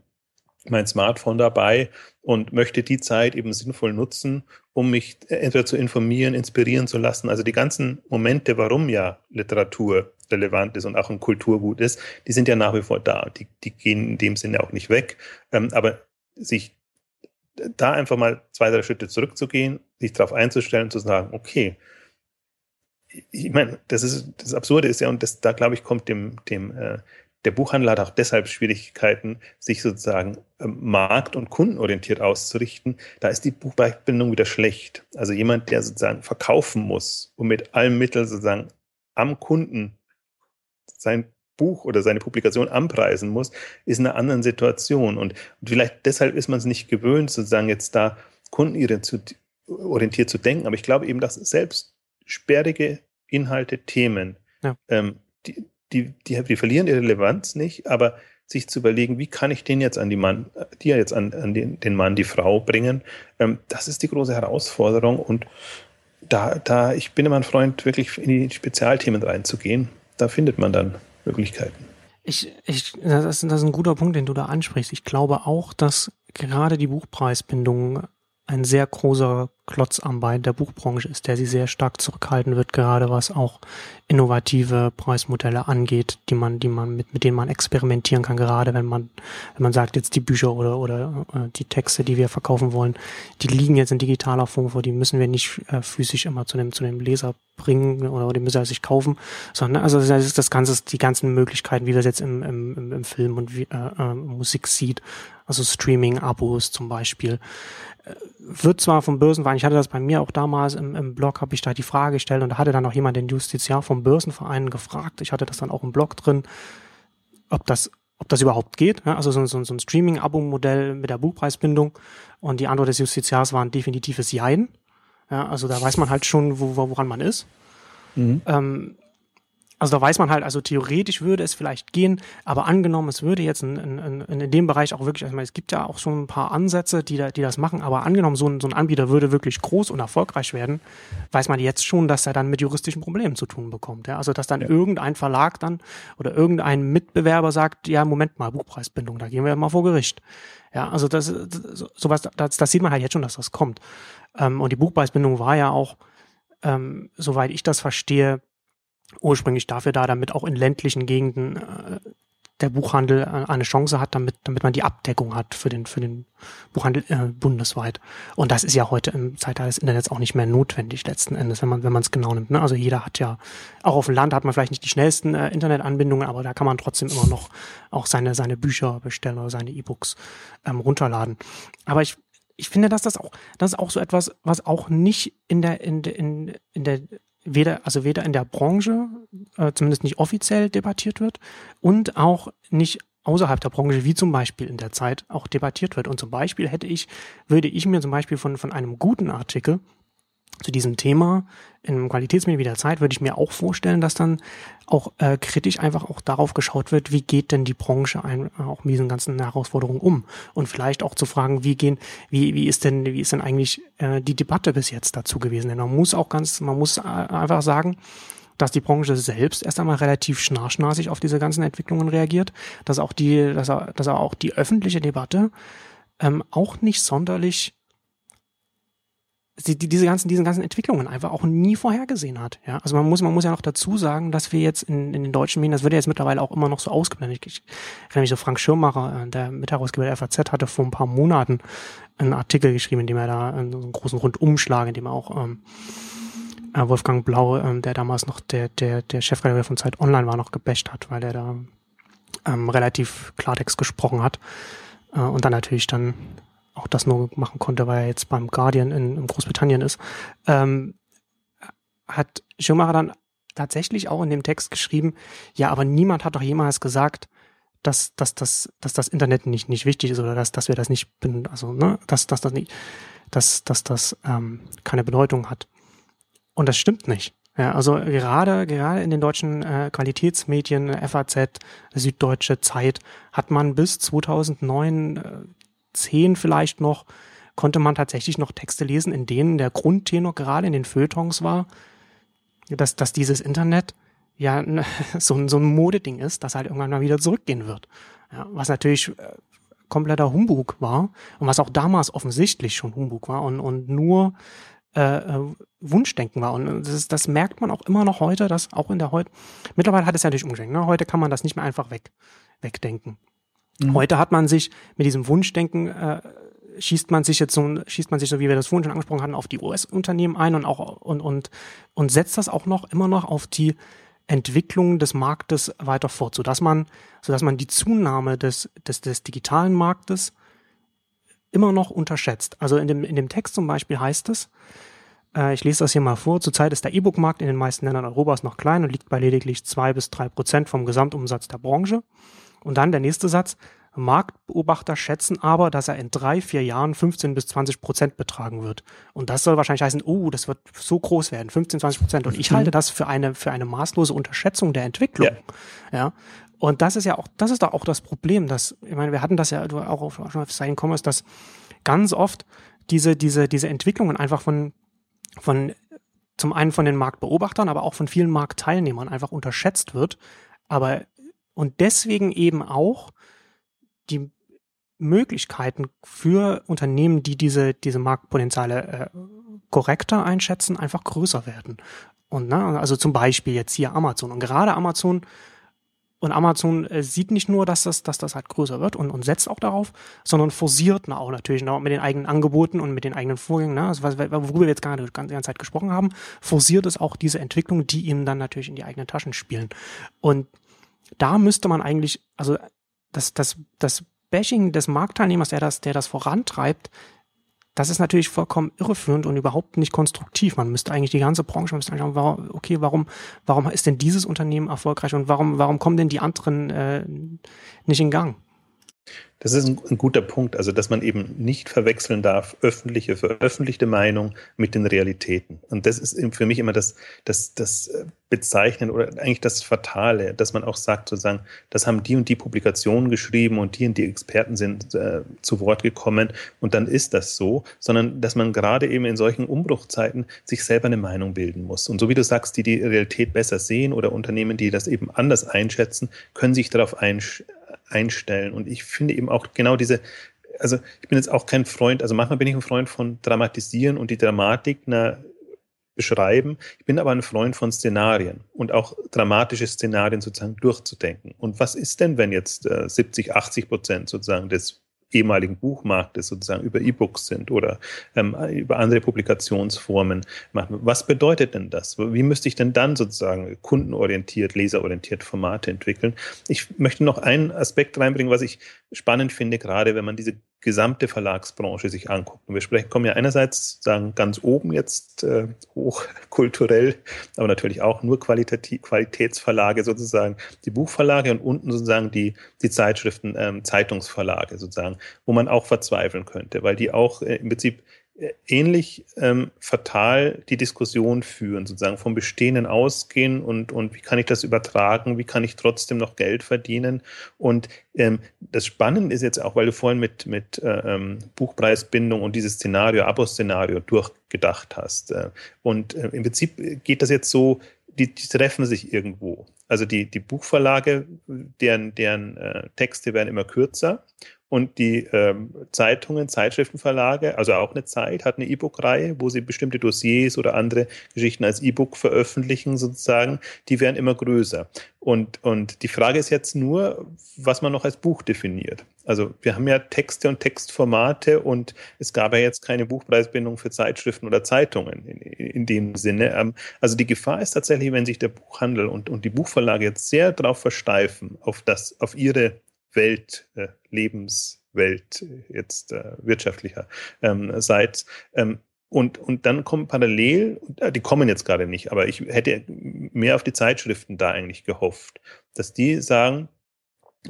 mein Smartphone dabei und möchte die Zeit eben sinnvoll nutzen, um mich entweder zu informieren, inspirieren zu lassen. Also die ganzen Momente, warum ja Literatur relevant ist und auch ein Kulturgut ist, die sind ja nach wie vor da. Die, die gehen in dem Sinne auch nicht weg. Ähm, aber sich da einfach mal zwei, drei Schritte zurückzugehen, sich darauf einzustellen zu sagen, okay, ich meine, das ist das Absurde ist ja, und das, da glaube ich, kommt dem, dem äh, der Buchhandel hat auch deshalb Schwierigkeiten, sich sozusagen ähm, markt- und kundenorientiert auszurichten. Da ist die Buchbindung wieder schlecht. Also jemand, der sozusagen verkaufen muss und mit allen Mitteln sozusagen am Kunden sein Buch oder seine Publikation anpreisen muss, ist in einer anderen Situation. Und, und vielleicht deshalb ist man es nicht gewöhnt, sozusagen jetzt da kundenorientiert zu denken. Aber ich glaube eben, dass selbst sperrige Inhalte, Themen, ja. ähm, die, die, die, die verlieren ihre Relevanz nicht, aber sich zu überlegen, wie kann ich den jetzt an die Mann, die jetzt an, an den, den Mann, die Frau bringen, ähm, das ist die große Herausforderung und da, da, ich bin immer ein Freund, wirklich in die Spezialthemen reinzugehen. Da findet man dann Möglichkeiten.
Ich, ich, das, ist, das ist ein guter Punkt, den du da ansprichst. Ich glaube auch, dass gerade die Buchpreisbindung ein sehr großer Klotz am Bein der Buchbranche ist, der sie sehr stark zurückhalten wird, gerade was auch innovative Preismodelle angeht, die man, die man mit, mit denen man experimentieren kann, gerade wenn man, wenn man sagt, jetzt die Bücher oder, oder äh, die Texte, die wir verkaufen wollen, die liegen jetzt in digitaler Form vor, die müssen wir nicht äh, physisch immer zu dem, zu dem Leser bringen oder die müssen er sich kaufen, sondern also das ist das Ganze, die ganzen Möglichkeiten, wie wir es jetzt im, im, im Film und wie, äh, äh, Musik sieht, also Streaming-Abos zum Beispiel wird zwar vom Börsenverein, ich hatte das bei mir auch damals im, im Blog, habe ich da die Frage gestellt und da hatte dann noch jemand den Justiziar vom Börsenverein gefragt. Ich hatte das dann auch im Blog drin, ob das, ob das überhaupt geht. Also so, so, so ein Streaming-Abo-Modell mit der Buchpreisbindung. Und die Antwort des Justiziars war ein definitives Jein. Ja, also da weiß man halt schon, wo, woran man ist. Mhm. Ähm, also da weiß man halt, also theoretisch würde es vielleicht gehen, aber angenommen, es würde jetzt in, in, in dem Bereich auch wirklich, also es gibt ja auch schon ein paar Ansätze, die, da, die das machen, aber angenommen, so ein, so ein Anbieter würde wirklich groß und erfolgreich werden, weiß man jetzt schon, dass er dann mit juristischen Problemen zu tun bekommt. Ja? Also dass dann ja. irgendein Verlag dann oder irgendein Mitbewerber sagt, ja, Moment mal, Buchpreisbindung, da gehen wir mal vor Gericht. Ja, also das, sowas, das, das sieht man halt jetzt schon, dass das kommt. Ähm, und die Buchpreisbindung war ja auch, ähm, soweit ich das verstehe, ursprünglich dafür da, damit auch in ländlichen Gegenden äh, der Buchhandel äh, eine Chance hat, damit, damit man die Abdeckung hat für den, für den Buchhandel äh, bundesweit. Und das ist ja heute im Zeitalter des Internets auch nicht mehr notwendig letzten Endes, wenn man wenn man es genau nimmt. Ne? Also jeder hat ja, auch auf dem Land hat man vielleicht nicht die schnellsten äh, Internetanbindungen, aber da kann man trotzdem immer noch auch seine, seine Bücher bestellen oder seine E-Books ähm, runterladen. Aber ich, ich finde, dass das auch, das ist auch so etwas, was auch nicht in der, in, in, in der weder, also weder in der Branche, äh, zumindest nicht offiziell debattiert wird und auch nicht außerhalb der Branche, wie zum Beispiel in der Zeit, auch debattiert wird. Und zum Beispiel hätte ich, würde ich mir zum Beispiel von, von einem guten Artikel zu diesem Thema im wie der Zeit würde ich mir auch vorstellen, dass dann auch äh, kritisch einfach auch darauf geschaut wird, wie geht denn die Branche ein, auch mit diesen ganzen Herausforderungen um und vielleicht auch zu fragen, wie gehen, wie wie ist denn wie ist denn eigentlich äh, die Debatte bis jetzt dazu gewesen? Denn man muss auch ganz, man muss äh, einfach sagen, dass die Branche selbst erst einmal relativ schnarchnasig auf diese ganzen Entwicklungen reagiert, dass auch die, dass, dass auch die öffentliche Debatte ähm, auch nicht sonderlich sie die, diese ganzen, diese ganzen Entwicklungen einfach auch nie vorhergesehen hat. Ja, also man muss, man muss ja noch dazu sagen, dass wir jetzt in, in den deutschen Medien, das wird ja jetzt mittlerweile auch immer noch so ausgeblendet. Ich, ich mich so Frank Schirmacher, äh, der Mitherausgeber der FAZ, hatte vor ein paar Monaten einen Artikel geschrieben, in dem er da einen, einen großen Rundumschlag, in dem er auch ähm, äh, Wolfgang Blau, ähm, der damals noch der, der, der Chefredakteur von Zeit Online war, noch gebasht hat, weil er da ähm, relativ Klartext gesprochen hat äh, und dann natürlich dann auch das nur machen konnte, weil er jetzt beim Guardian in, in Großbritannien ist, ähm, hat Schumacher dann tatsächlich auch in dem Text geschrieben, ja, aber niemand hat doch jemals gesagt, dass, dass, dass, dass das Internet nicht, nicht wichtig ist oder dass, dass wir das nicht, also, ne, dass, dass das nicht, dass, dass das ähm, keine Bedeutung hat. Und das stimmt nicht. Ja, also gerade, gerade in den deutschen äh, Qualitätsmedien, FAZ, Süddeutsche Zeit, hat man bis 2009, äh, 10 vielleicht noch, konnte man tatsächlich noch Texte lesen, in denen der Grundtenor gerade in den Feuilletons war, dass, dass dieses Internet ja <laughs> so, so ein Modeding ist, das halt irgendwann mal wieder zurückgehen wird. Ja, was natürlich äh, kompletter Humbug war und was auch damals offensichtlich schon Humbug war und, und nur äh, äh Wunschdenken war. Und das, das merkt man auch immer noch heute, dass auch in der heute, mittlerweile hat es ja natürlich umgeschwenkt, ne? heute kann man das nicht mehr einfach weg, wegdenken. Mhm. Heute hat man sich mit diesem Wunschdenken äh, schießt man sich jetzt so, schießt man sich so, wie wir das vorhin schon angesprochen hatten, auf die US-Unternehmen ein und auch und, und, und setzt das auch noch immer noch auf die Entwicklung des Marktes weiter fort, sodass man, sodass man die Zunahme des, des, des digitalen Marktes immer noch unterschätzt. Also in dem, in dem Text zum Beispiel heißt es, äh, ich lese das hier mal vor, zurzeit ist der E-Book-Markt in den meisten Ländern Europas noch klein und liegt bei lediglich zwei bis drei Prozent vom Gesamtumsatz der Branche. Und dann der nächste Satz, Marktbeobachter schätzen aber, dass er in drei, vier Jahren 15 bis 20 Prozent betragen wird. Und das soll wahrscheinlich heißen, oh, das wird so groß werden, 15, 20 Prozent. Und ich mhm. halte das für eine, für eine maßlose Unterschätzung der Entwicklung. Ja. ja. Und das ist ja auch, das ist doch auch das Problem, dass, ich meine, wir hatten das ja auch auf, schon auf Sein Commerce, dass ganz oft diese, diese, diese Entwicklungen einfach von, von, zum einen von den Marktbeobachtern, aber auch von vielen Marktteilnehmern einfach unterschätzt wird. Aber, und deswegen eben auch die Möglichkeiten für Unternehmen, die diese, diese Marktpotenziale äh, korrekter einschätzen, einfach größer werden. Und ne, also zum Beispiel jetzt hier Amazon. Und gerade Amazon und Amazon äh, sieht nicht nur, dass das, dass das halt größer wird und, und setzt auch darauf, sondern forciert auch natürlich noch mit den eigenen Angeboten und mit den eigenen Vorgängen, ne, also worüber wir jetzt gerade die ganze Zeit gesprochen haben, forciert es auch diese Entwicklung, die ihm dann natürlich in die eigenen Taschen spielen. Und da müsste man eigentlich, also das, das, das Bashing des Marktteilnehmers, der das, der das vorantreibt, das ist natürlich vollkommen irreführend und überhaupt nicht konstruktiv. Man müsste eigentlich die ganze Branche müsste anschauen, warum, okay, warum, warum ist denn dieses Unternehmen erfolgreich und warum, warum kommen denn die anderen äh, nicht in Gang?
Das ist ein, ein, guter Punkt, also dass man eben nicht verwechseln darf, öffentliche, veröffentlichte Meinung mit den Realitäten. Und das ist für mich immer das, das, das äh, Bezeichnen oder eigentlich das Fatale, dass man auch sagt, sozusagen, das haben die und die Publikationen geschrieben und die und die Experten sind äh, zu Wort gekommen und dann ist das so, sondern dass man gerade eben in solchen Umbruchzeiten sich selber eine Meinung bilden muss. Und so wie du sagst, die die Realität besser sehen oder Unternehmen, die das eben anders einschätzen, können sich darauf einstellen einstellen. Und ich finde eben auch genau diese, also ich bin jetzt auch kein Freund, also manchmal bin ich ein Freund von Dramatisieren und die Dramatik na, beschreiben. Ich bin aber ein Freund von Szenarien und auch dramatische Szenarien sozusagen durchzudenken. Und was ist denn, wenn jetzt äh, 70, 80 Prozent sozusagen des ehemaligen Buchmarktes sozusagen über E-Books sind oder ähm, über andere Publikationsformen machen. Was bedeutet denn das? Wie müsste ich denn dann sozusagen kundenorientiert, leserorientiert Formate entwickeln? Ich möchte noch einen Aspekt reinbringen, was ich spannend finde, gerade wenn man diese gesamte Verlagsbranche sich anguckt. Und wir sprechen, kommen ja einerseits sagen ganz oben jetzt äh, hochkulturell, aber natürlich auch nur Qualitativ, Qualitätsverlage sozusagen, die Buchverlage und unten sozusagen die, die Zeitschriften, ähm, Zeitungsverlage sozusagen, wo man auch verzweifeln könnte, weil die auch äh, im Prinzip ähnlich ähm, fatal die Diskussion führen, sozusagen vom Bestehenden ausgehen und, und wie kann ich das übertragen, wie kann ich trotzdem noch Geld verdienen. Und ähm, das Spannende ist jetzt auch, weil du vorhin mit, mit äh, ähm, Buchpreisbindung und dieses Szenario, Abo-Szenario durchgedacht hast. Äh, und äh, im Prinzip geht das jetzt so, die, die treffen sich irgendwo. Also die, die Buchverlage, deren, deren äh, Texte werden immer kürzer Und die ähm, Zeitungen, Zeitschriftenverlage, also auch eine Zeit, hat eine E-Book-Reihe, wo sie bestimmte Dossiers oder andere Geschichten als E-Book veröffentlichen, sozusagen. Die werden immer größer. Und, und die Frage ist jetzt nur, was man noch als Buch definiert. Also wir haben ja Texte und Textformate und es gab ja jetzt keine Buchpreisbindung für Zeitschriften oder Zeitungen in, in dem Sinne. Ähm, also die Gefahr ist tatsächlich, wenn sich der Buchhandel und, und die Buchverlage jetzt sehr darauf versteifen, auf das, auf ihre Welt, äh, Lebenswelt jetzt äh, wirtschaftlicher ähm, seid. Ähm, und, und dann kommen parallel, äh, die kommen jetzt gerade nicht, aber ich hätte mehr auf die Zeitschriften da eigentlich gehofft, dass die sagen,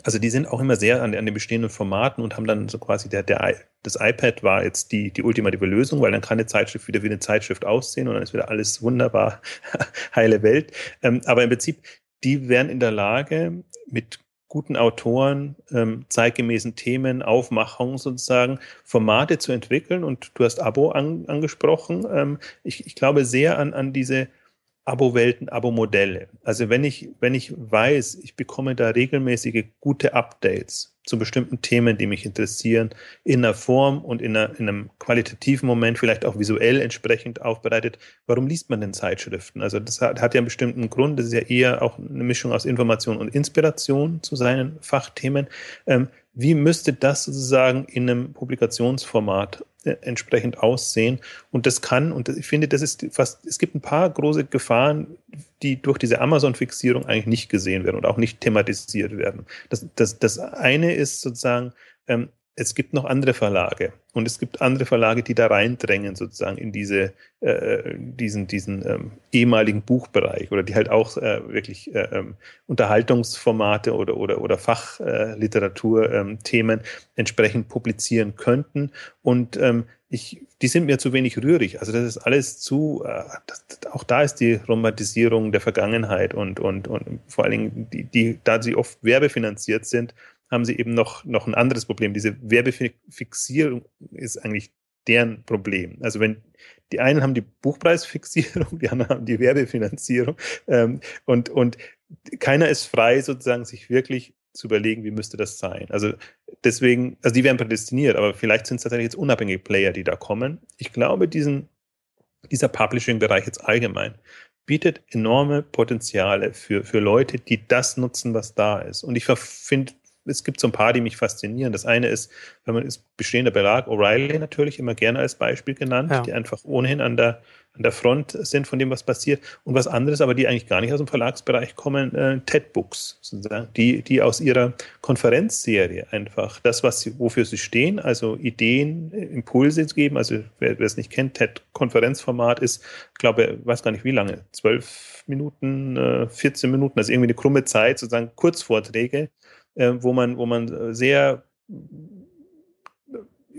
also die sind auch immer sehr an, an den bestehenden Formaten und haben dann so quasi der, der das iPad war jetzt die, die ultimative Lösung, weil dann kann eine Zeitschrift wieder wie eine Zeitschrift aussehen und dann ist wieder alles wunderbar, <laughs> heile Welt. Ähm, aber im Prinzip, die wären in der Lage, mit guten Autoren, ähm, zeitgemäßen Themen, Aufmachungen sozusagen, Formate zu entwickeln. Und du hast Abo an, angesprochen. Ähm, ich, ich glaube sehr an, an diese Abo-Welten, Abo-Modelle. Also wenn ich, wenn ich weiß, ich bekomme da regelmäßige gute Updates zu bestimmten Themen, die mich interessieren, in einer Form und in, einer, in einem qualitativen Moment, vielleicht auch visuell entsprechend aufbereitet, warum liest man denn Zeitschriften? Also das hat, hat ja einen bestimmten Grund, das ist ja eher auch eine Mischung aus Information und Inspiration zu seinen Fachthemen. Ähm, wie müsste das sozusagen in einem Publikationsformat äh, entsprechend aussehen? Und das kann, und ich finde, das ist fast, es gibt ein paar große Gefahren, die durch diese Amazon-Fixierung eigentlich nicht gesehen werden und auch nicht thematisiert werden. Das, das, das eine ist sozusagen, ähm, es gibt noch andere Verlage und es gibt andere Verlage, die da reindrängen sozusagen in diese äh, diesen diesen ähm, ehemaligen Buchbereich oder die halt auch äh, wirklich äh, ähm, Unterhaltungsformate oder oder oder Fachliteraturthemen ähm, entsprechend publizieren könnten und ähm, ich, die sind mir zu wenig rührig. Also das ist alles zu, äh, das, auch da ist die Romantisierung der Vergangenheit und, und, und vor allen Dingen, die, die, da sie oft werbefinanziert sind, haben sie eben noch, noch ein anderes Problem. Diese Werbefixierung ist eigentlich deren Problem. Also wenn die einen haben die Buchpreisfixierung, <laughs> die anderen haben die Werbefinanzierung ähm, und, und keiner ist frei, sozusagen sich wirklich zu überlegen, wie müsste das sein. Also deswegen, also die werden prädestiniert, aber vielleicht sind es tatsächlich jetzt unabhängige Player, die da kommen. Ich glaube, diesen, dieser Publishing-Bereich jetzt allgemein bietet enorme Potenziale für, für Leute, die das nutzen, was da ist. Und ich finde es gibt so ein paar, die mich faszinieren. Das eine ist, wenn man ist bestehender Belag, O'Reilly natürlich immer gerne als Beispiel genannt, ja. die einfach ohnehin an der, an der Front sind von dem, was passiert. Und was anderes, aber die eigentlich gar nicht aus dem Verlagsbereich kommen, äh, TED-Books, sozusagen, die, die aus ihrer Konferenzserie einfach das, was sie, wofür sie stehen, also Ideen, Impulse geben. Also wer, wer es nicht kennt, TED-Konferenzformat ist, ich glaube, weiß gar nicht wie lange, zwölf Minuten, äh, 14 Minuten, also irgendwie eine krumme Zeit, sozusagen Kurzvorträge äh, wo man, wo man äh, sehr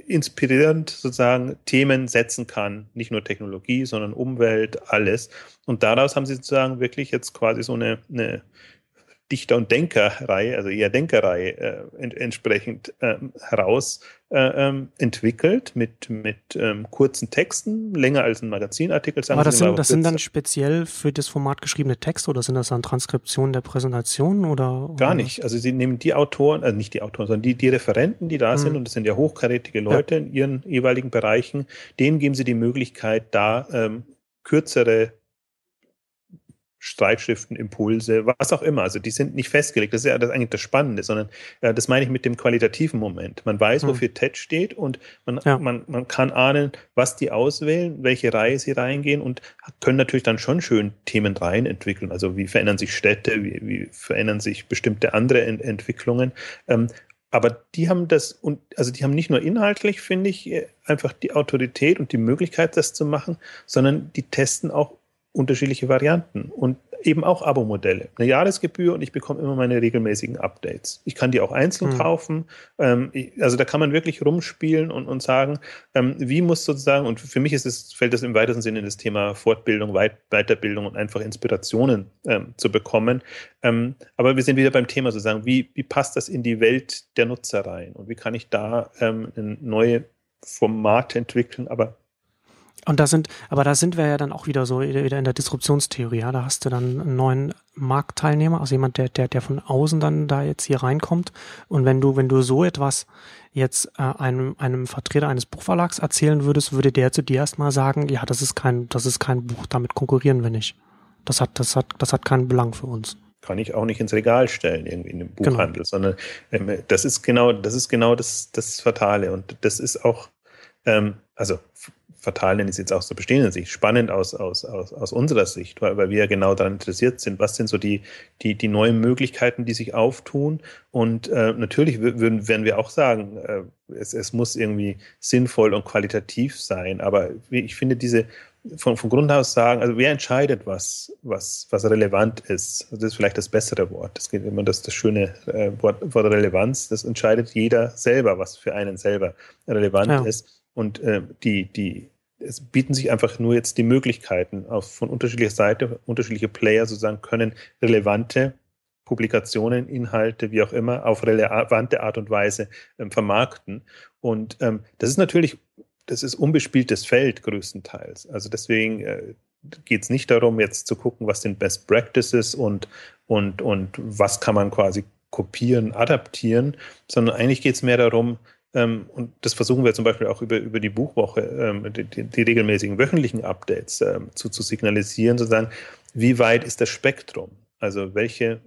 inspirierend sozusagen Themen setzen kann, nicht nur Technologie, sondern Umwelt, alles. Und daraus haben sie sozusagen wirklich jetzt quasi so eine, eine Dichter- und Denkerreihe, also eher Denkerreihe äh, ent entsprechend ähm, heraus äh, ähm, entwickelt mit, mit ähm, kurzen Texten, länger als ein Magazinartikel.
Aber das, sind, das sind dann speziell für das Format geschriebene Texte oder sind das dann Transkriptionen der Präsentation oder?
Gar oder nicht. Also sie nehmen die Autoren, also nicht die Autoren, sondern die, die Referenten, die da mhm. sind, und das sind ja hochkarätige Leute ja. in ihren jeweiligen Bereichen, denen geben sie die Möglichkeit, da ähm, kürzere Streitschriften, Impulse, was auch immer. Also die sind nicht festgelegt. Das ist ja das eigentlich das Spannende, sondern äh, das meine ich mit dem qualitativen Moment. Man weiß, hm. wofür TED steht und man, ja. man, man kann ahnen, was die auswählen, welche Reihe sie reingehen und können natürlich dann schon schön Themen rein entwickeln. Also wie verändern sich Städte, wie, wie verändern sich bestimmte andere Ent Entwicklungen. Ähm, aber die haben das, und also die haben nicht nur inhaltlich, finde ich, äh, einfach die Autorität und die Möglichkeit, das zu machen, sondern die testen auch unterschiedliche Varianten und eben auch Abo-Modelle. Eine Jahresgebühr und ich bekomme immer meine regelmäßigen Updates. Ich kann die auch einzeln mhm. kaufen. Ähm, ich, also da kann man wirklich rumspielen und, und sagen, ähm, wie muss sozusagen, und für mich ist es, fällt das im weitesten Sinne in das Thema Fortbildung, Weit Weiterbildung und einfach Inspirationen ähm, zu bekommen. Ähm, aber wir sind wieder beim Thema sozusagen, wie, wie passt das in die Welt der Nutzer rein und wie kann ich da ähm, neue Formate entwickeln, aber
Und da sind, aber da sind wir ja dann auch wieder so wieder in der Disruptionstheorie, ja. Da hast du dann einen neuen Marktteilnehmer, also jemand, der, der, der von außen dann da jetzt hier reinkommt. Und wenn du, wenn du so etwas jetzt äh, einem, einem Vertreter eines Buchverlags erzählen würdest, würde der zu dir erstmal sagen, ja, das ist kein, das ist kein Buch, damit konkurrieren wir nicht. Das hat, das hat, das hat keinen Belang für uns
kann ich auch nicht ins Regal stellen, irgendwie in dem genau. Buchhandel, genau. sondern ähm, das ist genau, das ist genau das, das Fatale. Und das ist auch, ähm, also fatal nenne ich es jetzt aus der bestehenden Sicht, spannend aus, aus, aus, aus unserer Sicht, weil, weil wir ja genau daran interessiert sind, was sind so die, die, die neuen Möglichkeiten, die sich auftun. Und äh, natürlich würden, werden wir auch sagen, äh, es, es muss irgendwie sinnvoll und qualitativ sein. Aber ich finde diese von, von Grund aus sagen, also wer entscheidet, was, was, was relevant ist? Also das ist vielleicht das bessere Wort. Das geht immer das, das schöne äh, Wort, Wort Relevanz. Das entscheidet jeder selber, was für einen selber relevant ja. ist. Und äh, die, die, es bieten sich einfach nur jetzt die Möglichkeiten, auf, von unterschiedlicher Seite, unterschiedliche Player sozusagen können relevante Publikationen, Inhalte, wie auch immer, auf relevante Art und Weise ähm, vermarkten. Und ähm, das ist natürlich, das ist unbespieltes Feld größtenteils. Also deswegen äh, geht es nicht darum, jetzt zu gucken, was sind Best Practices und, und, und was kann man quasi kopieren, adaptieren, sondern eigentlich geht es mehr darum, ähm, und das versuchen wir zum Beispiel auch über, über die Buchwoche, ähm, die, die, regelmäßigen wöchentlichen Updates ähm, zu, zu signalisieren, sozusagen, wie weit ist das Spektrum? Also welche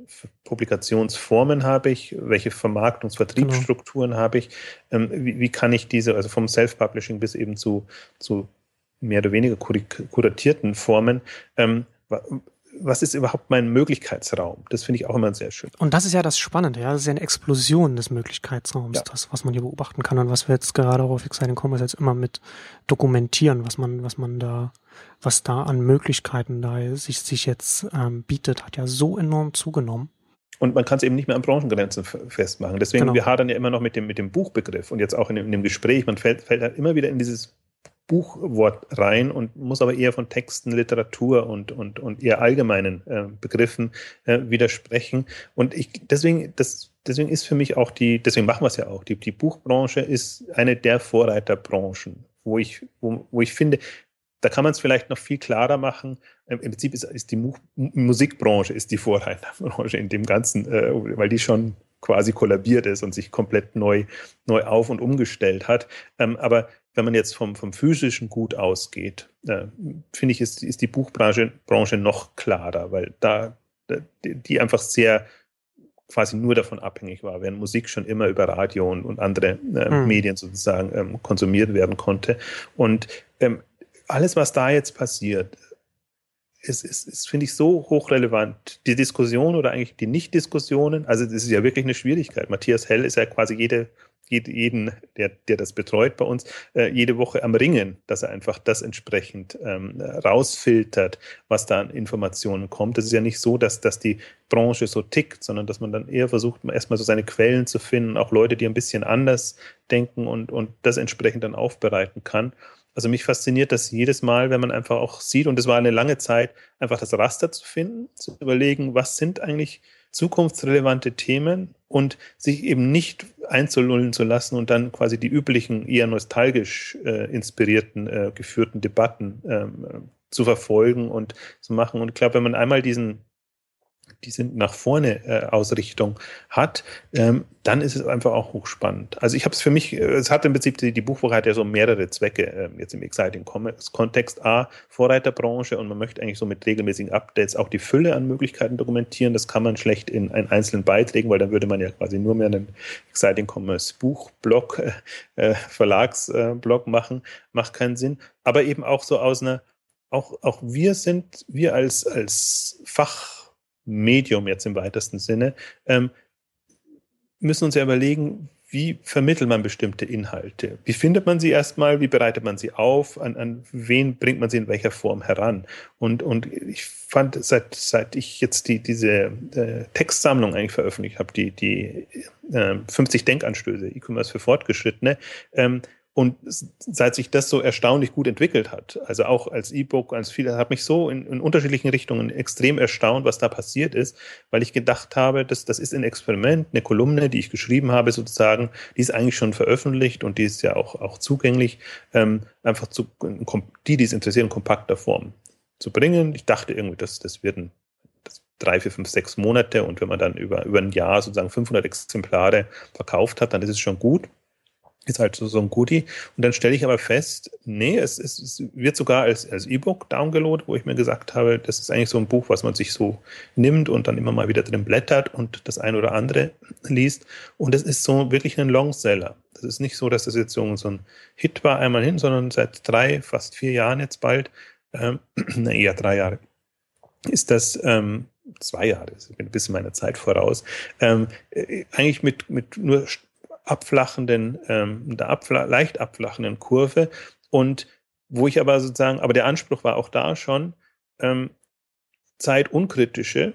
Publikationsformen habe ich, welche Vermarktungsvertriebsstrukturen genau. habe ich, wie, wie, kann ich diese, also vom Self-Publishing bis eben zu, zu mehr oder weniger kuratierten Formen, was ist überhaupt mein Möglichkeitsraum? Das finde ich auch immer sehr schön.
Und das ist ja das Spannende, ja. Das ist ja eine Explosion des Möglichkeitsraums, ja. das, was man hier beobachten kann und was wir jetzt gerade auf Exciting Commerce jetzt immer mit dokumentieren, was man, was man da, was da an Möglichkeiten da sich, sich jetzt ähm, bietet, hat ja so enorm zugenommen.
Und man kann es eben nicht mehr an Branchengrenzen festmachen. Deswegen, genau. wir hadern ja immer noch mit dem, mit dem Buchbegriff und jetzt auch in, in dem Gespräch, man fällt, fällt halt immer wieder in dieses Buchwort rein und muss aber eher von Texten, Literatur und, und, und eher allgemeinen äh, Begriffen äh, widersprechen. Und ich, deswegen, das, deswegen ist für mich auch die, deswegen machen wir es ja auch, die, die Buchbranche ist eine der Vorreiterbranchen, wo ich, wo, wo ich finde, da kann man es vielleicht noch viel klarer machen. Im Prinzip ist, ist die Mu Musikbranche ist die Vorreiterbranche in dem Ganzen, äh, weil die schon quasi kollabiert ist und sich komplett neu, neu auf und umgestellt hat. Ähm, aber wenn man jetzt vom, vom physischen Gut ausgeht, äh, finde ich, ist, ist die Buchbranche Branche noch klarer, weil da die einfach sehr quasi nur davon abhängig war, während Musik schon immer über Radio und, und andere äh, mhm. Medien sozusagen ähm, konsumiert werden konnte. Und ähm, alles, was da jetzt passiert, ist, ist, ist finde ich, so hochrelevant. Die Diskussion oder eigentlich die Nicht-Diskussionen, also das ist ja wirklich eine Schwierigkeit. Matthias Hell ist ja quasi jede jeden, der, der das betreut bei uns, äh, jede Woche am Ringen, dass er einfach das entsprechend ähm, rausfiltert, was da an Informationen kommt. Es ist ja nicht so, dass, dass die Branche so tickt, sondern dass man dann eher versucht, erstmal so seine Quellen zu finden, auch Leute, die ein bisschen anders denken und, und das entsprechend dann aufbereiten kann. Also mich fasziniert das jedes Mal, wenn man einfach auch sieht, und es war eine lange Zeit, einfach das Raster zu finden, zu überlegen, was sind eigentlich zukunftsrelevante Themen und sich eben nicht einzulullen zu lassen und dann quasi die üblichen, eher nostalgisch äh, inspirierten, äh, geführten Debatten ähm, äh, zu verfolgen und zu machen. Und ich glaube, wenn man einmal diesen die sind nach vorne äh, Ausrichtung hat, ähm, dann ist es einfach auch hochspannend. Also ich habe es für mich, äh, es hat im Prinzip, die, die Buchwoche hat ja so mehrere Zwecke, äh, jetzt im Exciting Commerce Kontext. A, Vorreiterbranche und man möchte eigentlich so mit regelmäßigen Updates auch die Fülle an Möglichkeiten dokumentieren. Das kann man schlecht in einen einzelnen Beiträgen, weil dann würde man ja quasi nur mehr einen Exciting Commerce Buchblog, äh, Verlagsblog machen. Macht keinen Sinn. Aber eben auch so aus einer, auch, auch wir sind, wir als, als Fach Medium jetzt im weitesten Sinne, ähm, müssen uns ja überlegen, wie vermittelt man bestimmte Inhalte? Wie findet man sie erstmal? Wie bereitet man sie auf? An, an wen bringt man sie in welcher Form heran? Und, und ich fand, seit, seit ich jetzt die, diese äh, Textsammlung eigentlich veröffentlicht habe, die, die äh, 50 Denkanstöße, E-Commerce für Fortgeschrittene, ähm, Und seit sich das so erstaunlich gut entwickelt hat, also auch als E-Book, als viele, hat mich so in, in, unterschiedlichen Richtungen extrem erstaunt, was da passiert ist, weil ich gedacht habe, dass das ist ein Experiment, eine Kolumne, die ich geschrieben habe, sozusagen, die ist eigentlich schon veröffentlicht und die ist ja auch, auch zugänglich, ähm, einfach zu, die, die es interessieren, in kompakter Form zu bringen. Ich dachte irgendwie, dass das wird ein drei, vier, fünf, sechs Monate und wenn man dann über, über ein Jahr sozusagen 500 Exemplare verkauft hat, dann ist es schon gut ist halt so, so ein Goodie. Und dann stelle ich aber fest, nee, es, es, es wird sogar als, als E-Book downgeloadet, wo ich mir gesagt habe, das ist eigentlich so ein Buch, was man sich so nimmt und dann immer mal wieder drin blättert und das ein oder andere liest. Und es ist so wirklich ein Longseller. Das ist nicht so, dass das jetzt so, ein Hit war einmal hin, sondern seit drei, fast vier Jahren jetzt bald, ähm, <clears throat> eher drei Jahre, ist das ähm, zwei Jahre, ich bin ein bisschen meiner Zeit voraus, ähm, äh, eigentlich mit, mit nur abflachenden, ähm, der abfla leicht abflachenden Kurve. Und wo ich aber sozusagen, aber der Anspruch war auch da schon, ähm, zeitunkritische,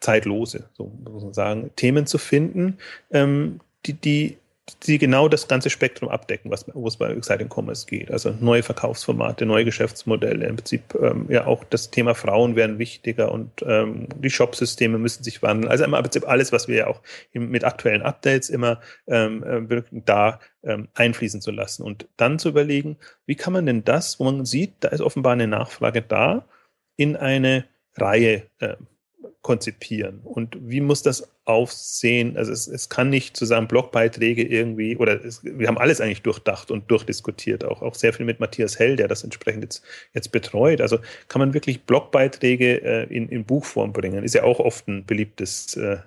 zeitlose, so muss man sagen, Themen zu finden, ähm, die, die die genau das ganze Spektrum abdecken, was, wo es bei Exciting Commerce geht. Also neue Verkaufsformate, neue Geschäftsmodelle, im Prinzip ähm, ja auch das Thema Frauen werden wichtiger und ähm, die Shopsysteme müssen sich wandeln. Also im Prinzip alles, was wir ja auch im, mit aktuellen Updates immer ähm, äh, da ähm, einfließen zu lassen und dann zu überlegen, wie kann man denn das, wo man sieht, da ist offenbar eine Nachfrage da, in eine Reihe äh, konzipieren und wie muss das aufsehen? Also es, es kann nicht zusammen Blogbeiträge irgendwie, oder es, wir haben alles eigentlich durchdacht und durchdiskutiert, auch, auch sehr viel mit Matthias Hell, der das entsprechend jetzt, jetzt betreut. Also kann man wirklich Blogbeiträge äh, in, in Buchform bringen? Ist ja auch oft ein beliebtes, äh,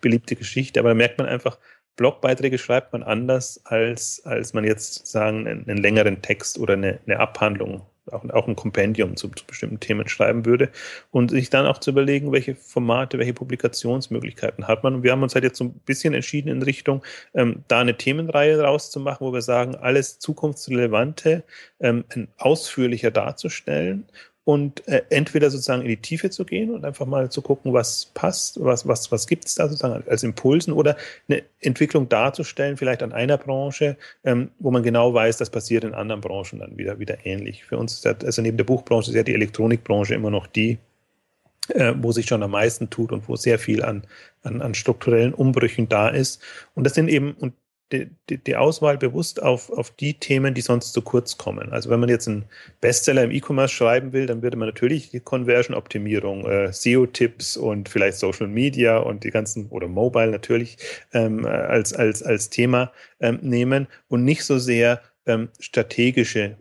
beliebte Geschichte, aber da merkt man einfach, Blogbeiträge schreibt man anders, als, als man jetzt sagen, einen, einen längeren Text oder eine, eine Abhandlung auch, auch ein Kompendium zu, zu, bestimmten Themen schreiben würde und sich dann auch zu überlegen, welche Formate, welche Publikationsmöglichkeiten hat man. Und wir haben uns halt jetzt so ein bisschen entschieden in Richtung, ähm, da eine Themenreihe rauszumachen, wo wir sagen, alles Zukunftsrelevante ähm, ausführlicher darzustellen und äh, entweder sozusagen in die Tiefe zu gehen und einfach mal zu gucken, was passt, was, was, was gibt es da sozusagen als Impulsen oder eine Entwicklung darzustellen, vielleicht an einer Branche, ähm, wo man genau weiß, das passiert in anderen Branchen dann wieder, wieder ähnlich. Für uns ist ja, also neben der Buchbranche ist ja die Elektronikbranche immer noch die, äh, wo sich schon am meisten tut und wo sehr viel an, an, an strukturellen Umbrüchen da ist. Und das sind eben, und die, die, Auswahl bewusst auf, auf die Themen, die sonst zu kurz kommen. Also wenn man jetzt einen Bestseller im E-Commerce schreiben will, dann würde man natürlich die Conversion-Optimierung, äh, SEO-Tipps und vielleicht Social Media und die ganzen, oder Mobile natürlich, ähm, als, als, als Thema ähm, nehmen und nicht so sehr ähm, strategische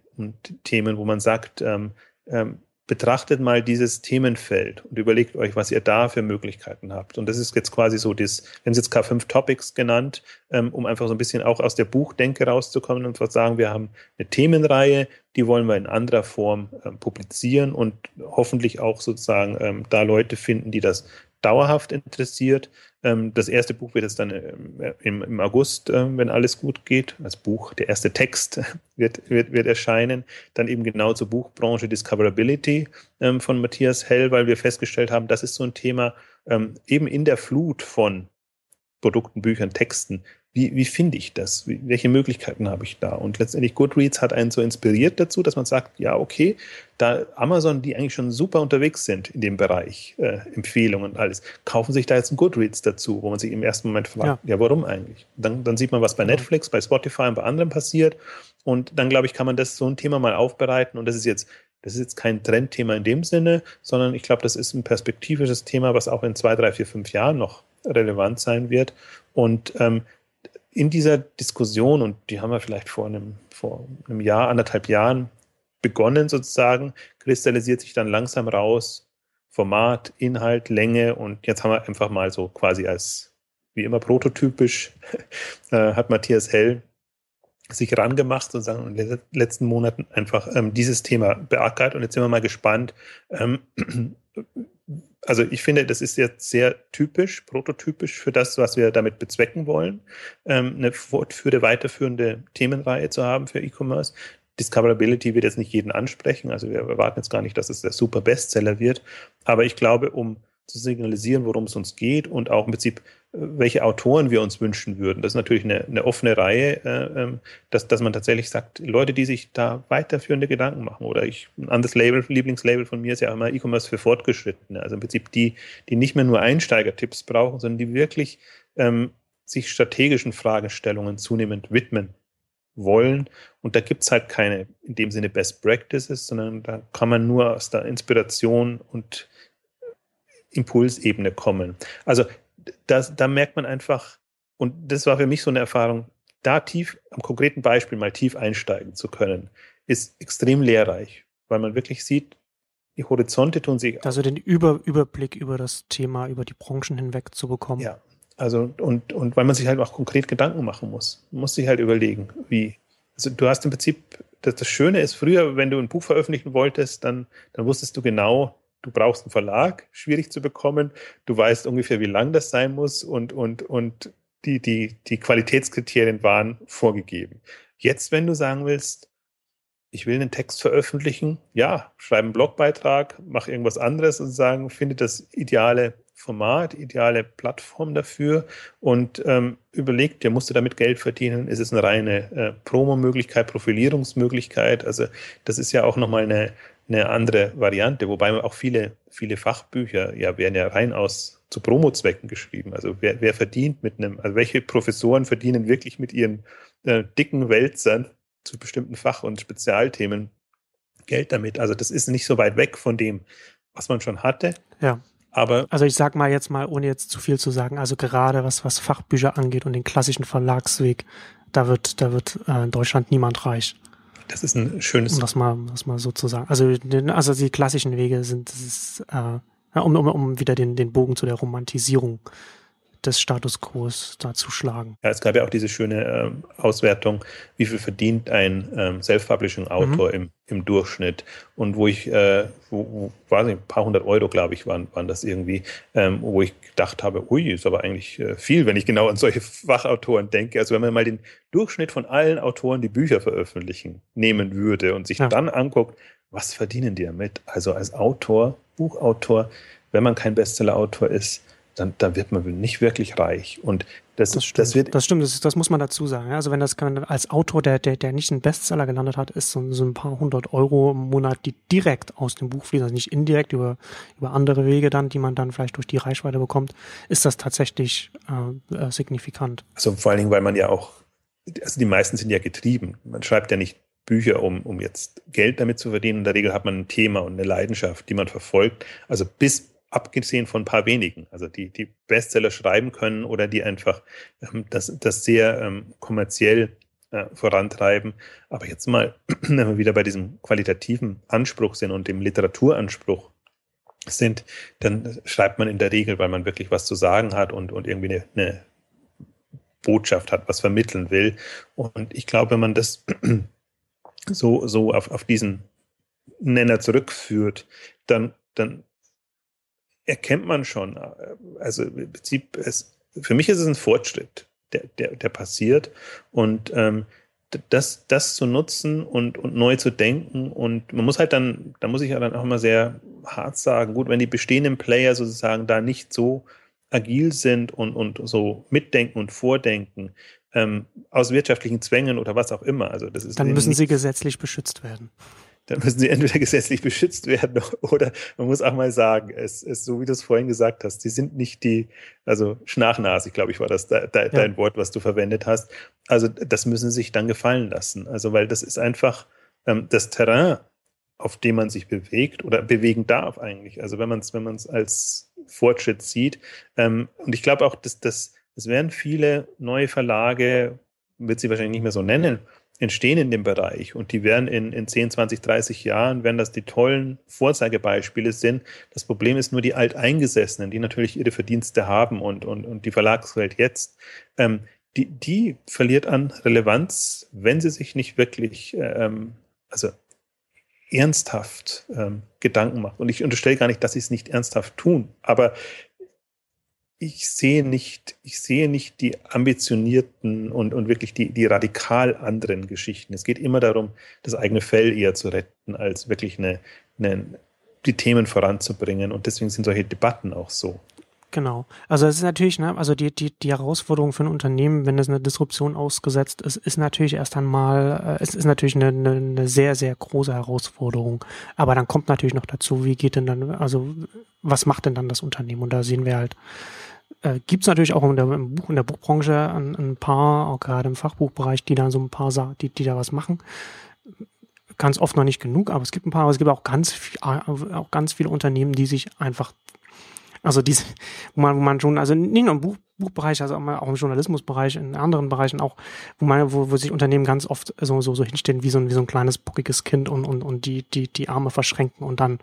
Themen, wo man sagt, ähm, ähm, betrachtet mal dieses Themenfeld und überlegt euch, was ihr da für Möglichkeiten habt. Und das ist jetzt quasi so das, wir haben es jetzt K5 Topics genannt, ähm, um einfach so ein bisschen auch aus der Buchdenke rauszukommen und zu sagen, wir haben eine Themenreihe, die wollen wir in anderer Form ähm, publizieren und hoffentlich auch sozusagen ähm, da Leute finden, die das dauerhaft interessiert. Ähm, das erste Buch wird jetzt dann ähm, im, im August, ähm, wenn alles gut geht, als Buch, der erste Text <laughs> wird, wird, wird erscheinen. Dann eben genau zur Buchbranche Discoverability von Matthias Hell, weil wir festgestellt haben, das ist so ein Thema, eben in der Flut von Produkten, Büchern, Texten, wie, wie finde ich das? Wie, welche Möglichkeiten habe ich da? Und letztendlich Goodreads hat einen so inspiriert dazu, dass man sagt, ja, okay, da Amazon, die eigentlich schon super unterwegs sind in dem Bereich, äh, Empfehlungen und alles, kaufen sich da jetzt ein Goodreads dazu, wo man sich im ersten Moment fragt, ja, ja warum eigentlich? Dann, dann sieht man, was bei Netflix, bei Spotify und bei anderen passiert. Und dann, glaube ich, kann man das so ein Thema mal aufbereiten. Und das ist jetzt das ist jetzt kein Trendthema in dem Sinne, sondern ich glaube, das ist ein perspektivisches Thema, was auch in zwei, drei, vier, fünf Jahren noch relevant sein wird. Und ähm, in dieser Diskussion, und die haben wir vielleicht vor einem, vor einem Jahr, anderthalb Jahren begonnen sozusagen, kristallisiert sich dann langsam raus Format, Inhalt, Länge und jetzt haben wir einfach mal so quasi als, wie immer prototypisch, <laughs> äh, hat Matthias Hell sich rangemacht sozusagen in den letzten Monaten einfach ähm, dieses Thema beackert. Und jetzt sind wir mal gespannt, ähm, <clears throat> also ich finde, das ist jetzt sehr typisch, prototypisch für das, was wir damit bezwecken wollen, ähm, eine fortführende, weiterführende Themenreihe zu haben für E-Commerce. Discoverability wird jetzt nicht jeden ansprechen, also wir erwarten jetzt gar nicht, dass es der super Bestseller wird, aber ich glaube, um zu signalisieren, worum es uns geht und auch im Prinzip welche Autoren wir uns wünschen würden. Das ist natürlich eine, eine offene Reihe, äh, ähm, dass, dass man tatsächlich sagt, Leute, die sich da weiterführende Gedanken machen. Oder ich, ein anderes Label, Lieblingslabel von mir ist ja auch immer E-Commerce für Fortgeschrittene. Also im Prinzip die, die nicht mehr nur Einsteigertipps brauchen, sondern die wirklich ähm, sich strategischen Fragestellungen zunehmend widmen wollen. Und da gibt es halt keine in dem Sinne Best Practices, sondern da kann man nur aus der Inspiration und Impulsebene kommen. Also das, da merkt man einfach, und das war für mich so eine Erfahrung, da tief, am konkreten Beispiel mal tief einsteigen zu können, ist extrem lehrreich, weil man wirklich sieht, die Horizonte tun sich.
Also den Über Überblick über das Thema, über die Branchen hinweg zu bekommen.
Ja, also und, und weil man sich halt auch konkret Gedanken machen muss. Man muss sich halt überlegen, wie. Also du hast im Prinzip, das, das Schöne ist, früher, wenn du ein Buch veröffentlichen wolltest, dann, dann wusstest du genau, du brauchst einen Verlag, schwierig zu bekommen. Du weißt ungefähr, wie lang das sein muss und, und, und die, die, die Qualitätskriterien waren vorgegeben. Jetzt, wenn du sagen willst, ich will einen Text veröffentlichen, ja, schreib einen Blogbeitrag, mach irgendwas anderes und sagen, finde das ideale Format, ideale Plattform dafür und ähm, überleg dir, musst du damit Geld verdienen? Ist es eine reine äh, Promo-Möglichkeit, Profilierungsmöglichkeit? Also das ist ja auch nochmal eine, eine andere Variante, wobei auch viele, viele Fachbücher ja werden ja rein aus zu Promo-Zwecken geschrieben. Also wer, wer verdient mit einem, also welche Professoren verdienen wirklich mit ihren äh, dicken Wälzern zu bestimmten Fach- und Spezialthemen Geld damit? Also das ist nicht so weit weg von dem, was man schon hatte.
Ja. Aber also ich sag mal jetzt mal, ohne jetzt zu viel zu sagen, also gerade was, was Fachbücher angeht und den klassischen Verlagsweg, da wird, da wird äh, in Deutschland niemand reich.
Das ist ein schönes.
Um das mal, das mal so zu sagen. Also, also die klassischen Wege sind, ist, äh, um, um, um wieder den, den Bogen zu der Romantisierung des Status quo da zu schlagen.
Ja, es gab ja auch diese schöne ähm, Auswertung, wie viel verdient ein ähm, Self-Publishing-Autor mhm. im, im Durchschnitt und wo ich, äh, wo, wo weiß nicht, ein paar hundert Euro, glaube ich, waren, waren das irgendwie, ähm, wo ich gedacht habe, ui, ist aber eigentlich äh, viel, wenn ich genau an solche <laughs> Fachautoren denke. Also wenn man mal den Durchschnitt von allen Autoren, die Bücher veröffentlichen, nehmen würde und sich ja. dann anguckt, was verdienen die damit? Also als Autor, Buchautor, wenn man kein Bestseller-Autor ist, dann, dann wird man nicht wirklich reich. Und das,
das
stimmt,
das, wird, das, stimmt das, das muss man dazu sagen. Also wenn das als Autor, der, der, der nicht einen Bestseller gelandet hat, ist so, so ein paar hundert Euro im Monat, die direkt aus dem Buch fließen, also nicht indirekt über, über andere Wege dann, die man dann vielleicht durch die Reichweite bekommt, ist das tatsächlich äh, äh, signifikant.
Also vor allen Dingen, weil man ja auch, also die meisten sind ja getrieben. Man schreibt ja nicht Bücher, um, um jetzt Geld damit zu verdienen. In der Regel hat man ein Thema und eine Leidenschaft, die man verfolgt. Also bis abgesehen von ein paar wenigen, also die, die Bestseller schreiben können oder die einfach ähm, das, das sehr ähm, kommerziell äh, vorantreiben. Aber jetzt mal, <clears throat> wenn wir wieder bei diesem qualitativen Anspruch sind und dem Literaturanspruch sind, dann schreibt man in der Regel, weil man wirklich was zu sagen hat und, und irgendwie eine, eine Botschaft hat, was vermitteln will. Und ich glaube, wenn man das <clears throat> so, so auf, auf diesen Nenner zurückführt, dann, dann erkennt man schon. Also im Prinzip, es, für mich ist es ein Fortschritt, der, der, der passiert. Und ähm, das, das zu nutzen und, und neu zu denken. Und man muss halt dann, da muss ich ja dann auch mal sehr hart sagen, gut, wenn die bestehenden Player sozusagen da nicht so agil sind und, und so mitdenken und vordenken, ähm, aus wirtschaftlichen Zwängen oder was auch immer. Also das ist
dann müssen sie gesetzlich beschützt werden
dann müssen sie entweder <laughs> gesetzlich beschützt werden oder man muss auch mal sagen, es ist so, wie du es vorhin gesagt hast, sie sind nicht die, also schnachnasig, glaube ich, war das de, de, ja. dein Wort, was du verwendet hast. Also das müssen sie sich dann gefallen lassen. Also weil das ist einfach ähm, das Terrain, auf dem man sich bewegt oder bewegen darf eigentlich. Also wenn man es wenn es als Fortschritt sieht. Ähm, und ich glaube auch, dass das, das werden viele neue Verlage, wird sie wahrscheinlich nicht mehr so nennen, entstehen in dem Bereich und die werden in, in 10, 20, 30 Jahren, werden das die tollen Vorzeigebeispiele sind. Das Problem ist nur die Alteingesessenen, die natürlich ihre Verdienste haben und, und, und die Verlagswelt jetzt, ähm, die, die verliert an Relevanz, wenn sie sich nicht wirklich, ähm, also ernsthaft ähm, Gedanken macht. Und ich unterstelle gar nicht, dass sie es nicht ernsthaft tun, aber ich sehe nicht, ich sehe nicht die ambitionierten und, und wirklich die, die radikal anderen Geschichten. Es geht immer darum, das eigene Fell eher zu retten, als wirklich eine, eine, die Themen voranzubringen. Und deswegen sind solche Debatten auch so.
Genau. Also es ist natürlich, ne, also die, die, die Herausforderung für ein Unternehmen, wenn es eine Disruption ausgesetzt ist, ist natürlich erst einmal, äh, es ist natürlich eine, eine, eine sehr, sehr große Herausforderung. Aber dann kommt natürlich noch dazu, wie geht denn dann, also was macht denn dann das Unternehmen? Und da sehen wir halt, äh, gibt es natürlich auch in der, im Buch, in der Buchbranche ein, ein paar, auch gerade im Fachbuchbereich, die da so ein paar, die, die da was machen ganz oft noch nicht genug, aber es gibt ein paar, aber es gibt auch ganz viel, auch ganz viele Unternehmen, die sich einfach also diese, wo man, wo man schon, also nicht nur im Buch, Buchbereich, also auch im Journalismusbereich, in anderen Bereichen auch, wo man, wo, wo sich Unternehmen ganz oft so, so, so hinstellen wie so ein, wie so ein kleines bockiges Kind und, und, und die, die, die Arme verschränken und dann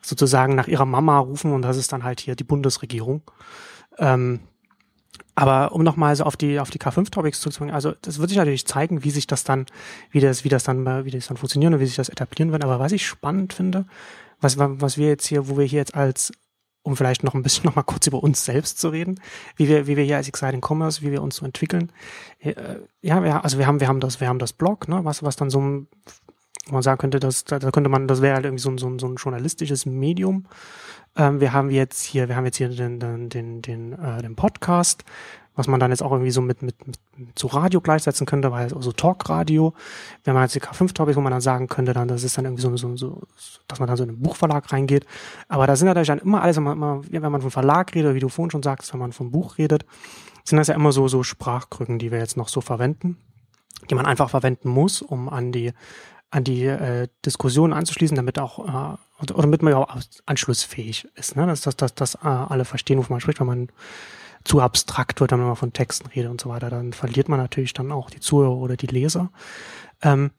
sozusagen nach ihrer Mama rufen und das ist dann halt hier die Bundesregierung. Ähm, aber um nochmal so auf die, auf die K5-Topics zurückzukommen, also das wird sich natürlich zeigen, wie sich das dann, wie das, wie das dann, wie das dann funktioniert und wie sich das etablieren wird. Aber was ich spannend finde, was, was wir jetzt hier, wo wir hier jetzt als um vielleicht noch ein bisschen <laughs> noch mal kurz über uns selbst zu reden, wie wir, wie wir hier als Exciting Commerce, wie wir uns so entwickeln. Äh, ja, ja, also wir haben, wir haben das, wir haben das Blog, ne, was, was dann so ein, man sagen könnte, dass, da könnte man, das wäre halt irgendwie so ein, so ein, so ein journalistisches Medium. Ähm, wir haben jetzt hier, wir haben jetzt hier den, den, den, den, äh, den Podcast, was man dann jetzt auch irgendwie so mit, mit, mit, so Radio gleichsetzen könnte, weil so also Talkradio, wenn man jetzt die K5-Topics, wo man dann sagen könnte, dann, das ist dann irgendwie so, so, so, dass man dann so in einen Buchverlag reingeht. Aber da sind natürlich dann immer alles, wenn man, immer, wenn man vom Verlag redet, wie du vorhin schon sagst, wenn man vom Buch redet, sind das ja immer so, so Sprachkrücken, die wir jetzt noch so verwenden, die man einfach verwenden muss, um an die, an die äh, Diskussion anzuschließen, damit auch, äh, oder damit man ja auch anschlussfähig ist, ne? dass, dass äh, alle verstehen, wovon man spricht, wenn man zu abstrakt wird, wenn man von Texten redet und so weiter, dann verliert man natürlich dann auch die Zuhörer oder die Leser. Ähm,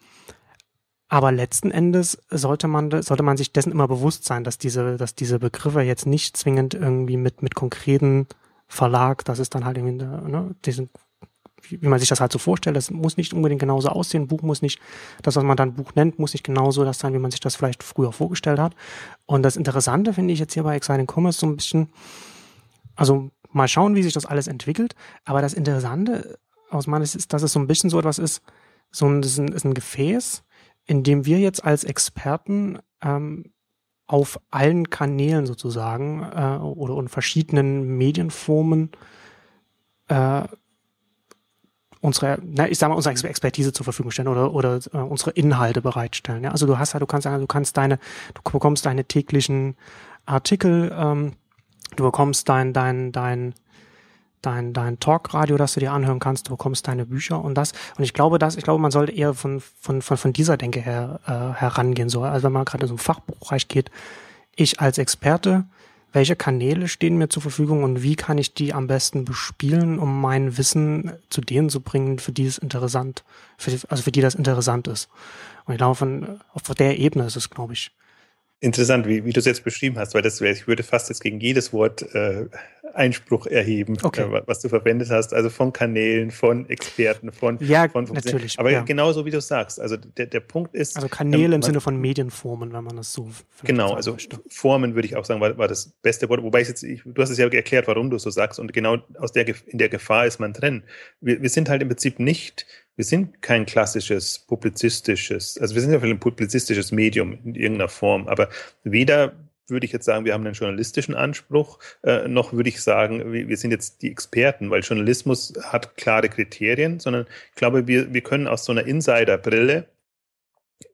aber letzten Endes sollte man, sollte man sich dessen immer bewusst sein, dass diese, dass diese Begriffe jetzt nicht zwingend irgendwie mit, mit konkreten Verlag, das ist dann halt irgendwie, ne, diesen, wie man sich das halt so vorstellt, das muss nicht unbedingt genauso aussehen. Buch muss nicht, das, was man dann Buch nennt, muss nicht genauso das sein, wie man sich das vielleicht früher vorgestellt hat. Und das Interessante finde ich jetzt hier bei Exciting Commerce so ein bisschen, also mal schauen, wie sich das alles entwickelt. Aber das Interessante aus meiner Sicht ist, dass es so ein bisschen so etwas ist, so ein, ist ein, ist ein Gefäß, in dem wir jetzt als Experten ähm, auf allen Kanälen sozusagen äh, oder in verschiedenen Medienformen äh, unsere, na, ich sag mal, unsere Expertise zur Verfügung stellen oder, oder äh, unsere Inhalte bereitstellen. Ja? Also du hast ja, du kannst sagen, du kannst deine, du bekommst deine täglichen Artikel ähm, Du bekommst dein, dein, dein, dein, dein Talkradio, das du dir anhören kannst, du bekommst deine Bücher und das. Und ich glaube, dass, ich glaube, man sollte eher von, von, von, von dieser Denke her äh, herangehen. So. Also wenn man gerade in so ein Fachbuchbereich geht, ich als Experte, welche Kanäle stehen mir zur Verfügung und wie kann ich die am besten bespielen, um mein Wissen zu denen zu bringen, für die es interessant, für die, also für die das interessant ist. Und ich glaube, von, auf der Ebene ist es, glaube ich,
Interessant, wie, wie du es jetzt beschrieben hast, weil das, ich würde fast jetzt gegen jedes Wort äh, Einspruch erheben, okay. äh, was du verwendet hast, also von Kanälen, von Experten, von
ja
von,
von natürlich,
aber
ja.
genauso wie du sagst, also der, der Punkt ist
also Kanäle ähm, im Sinne von Medienformen, wenn man das so
genau, also möchte. Formen würde ich auch sagen, war, war das beste Wort, wobei ich jetzt ich, du hast es ja erklärt, warum du so sagst und genau aus der in der Gefahr ist man drin. Wir, wir sind halt im Prinzip nicht wir sind kein klassisches publizistisches, also wir sind ja ein publizistisches Medium in irgendeiner Form, aber weder würde ich jetzt sagen, wir haben einen journalistischen Anspruch, äh, noch würde ich sagen, wir, wir, sind jetzt die Experten, weil Journalismus hat klare Kriterien, sondern ich glaube, wir, wir können aus so einer Insiderbrille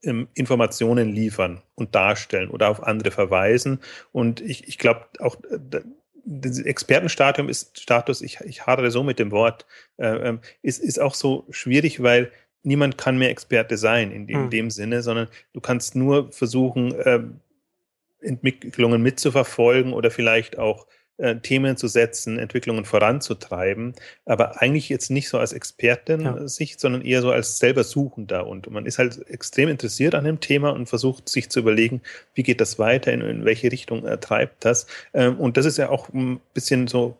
ähm, Informationen liefern und darstellen oder auf andere verweisen. Und ich, ich glaube auch, äh, Expertenstatus ist Status, ich, ich hadere so mit dem Wort, äh, ähm, ist, ist auch so schwierig, weil niemand kann mehr Experte sein in dem, hm. dem Sinne, sondern du kannst nur versuchen, äh, Entwicklungen mitzuverfolgen oder vielleicht auch äh, Themen zu setzen, Entwicklungen voranzutreiben, aber eigentlich jetzt nicht so als Experten-Sicht, ja. sondern eher so als selber Suchender. Und man ist halt extrem interessiert an dem Thema und versucht sich zu überlegen, wie geht das weiter, in, in welche Richtung äh, treibt das. Ähm, und das ist ja auch ein bisschen so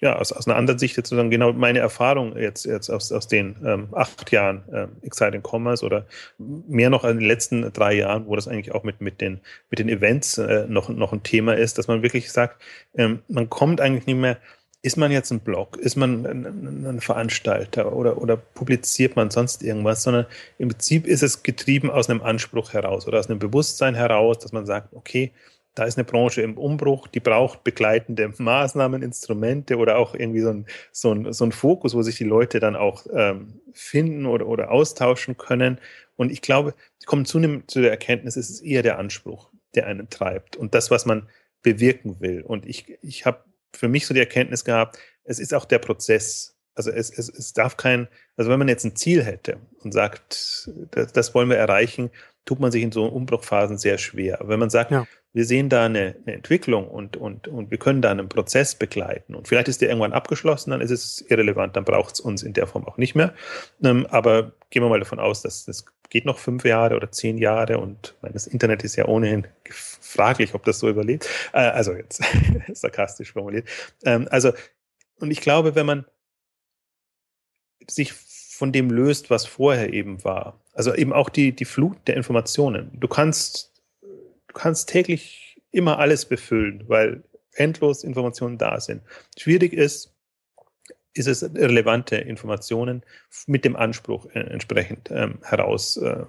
ja, aus, aus einer anderen Sicht jetzt sozusagen genau meine Erfahrung jetzt, jetzt aus, aus den ähm, acht Jahren ähm, Exciting Commerce oder mehr noch in den letzten drei Jahren, wo das eigentlich auch mit, mit, den, mit den Events äh, noch, noch ein Thema ist, dass man wirklich sagt, ähm, man kommt eigentlich nicht mehr, ist man jetzt ein Blog, ist man ein, ein Veranstalter oder, oder publiziert man sonst irgendwas, sondern im Prinzip ist es getrieben aus einem Anspruch heraus oder aus einem Bewusstsein heraus, dass man sagt, okay, da ist eine Branche im Umbruch, die braucht begleitende Maßnahmen, Instrumente oder auch irgendwie so ein, so ein, so ein Fokus, wo sich die Leute dann auch ähm, finden oder, oder austauschen können. Und ich glaube, sie kommen zunehmend zu der Erkenntnis, es ist eher der Anspruch, der einen treibt und das, was man bewirken will. Und ich, ich habe für mich so die Erkenntnis gehabt, es ist auch der Prozess. Also es, es, es darf kein, also wenn man jetzt ein Ziel hätte und sagt, das, das wollen wir erreichen, tut man sich in so Umbruchphasen sehr schwer. Aber wenn man sagt, ja. Wir sehen da eine, eine, Entwicklung und, und, und wir können da einen Prozess begleiten und vielleicht ist der irgendwann abgeschlossen, dann ist es irrelevant, dann braucht es uns in der Form auch nicht mehr. Ähm, aber gehen wir mal davon aus, dass das geht noch fünf Jahre oder zehn Jahre und meine, das Internet ist ja ohnehin fraglich, ob das so überlebt. Äh, also jetzt <laughs> sarkastisch formuliert. Ähm, also, und ich glaube, wenn man sich von dem löst, was vorher eben war, also eben auch die, die Flut der Informationen. Du kannst, du kannst täglich immer alles befüllen, weil endlos Informationen da sind. Schwierig ist, ist es relevante Informationen mit dem Anspruch äh, entsprechend ähm, heraus äh.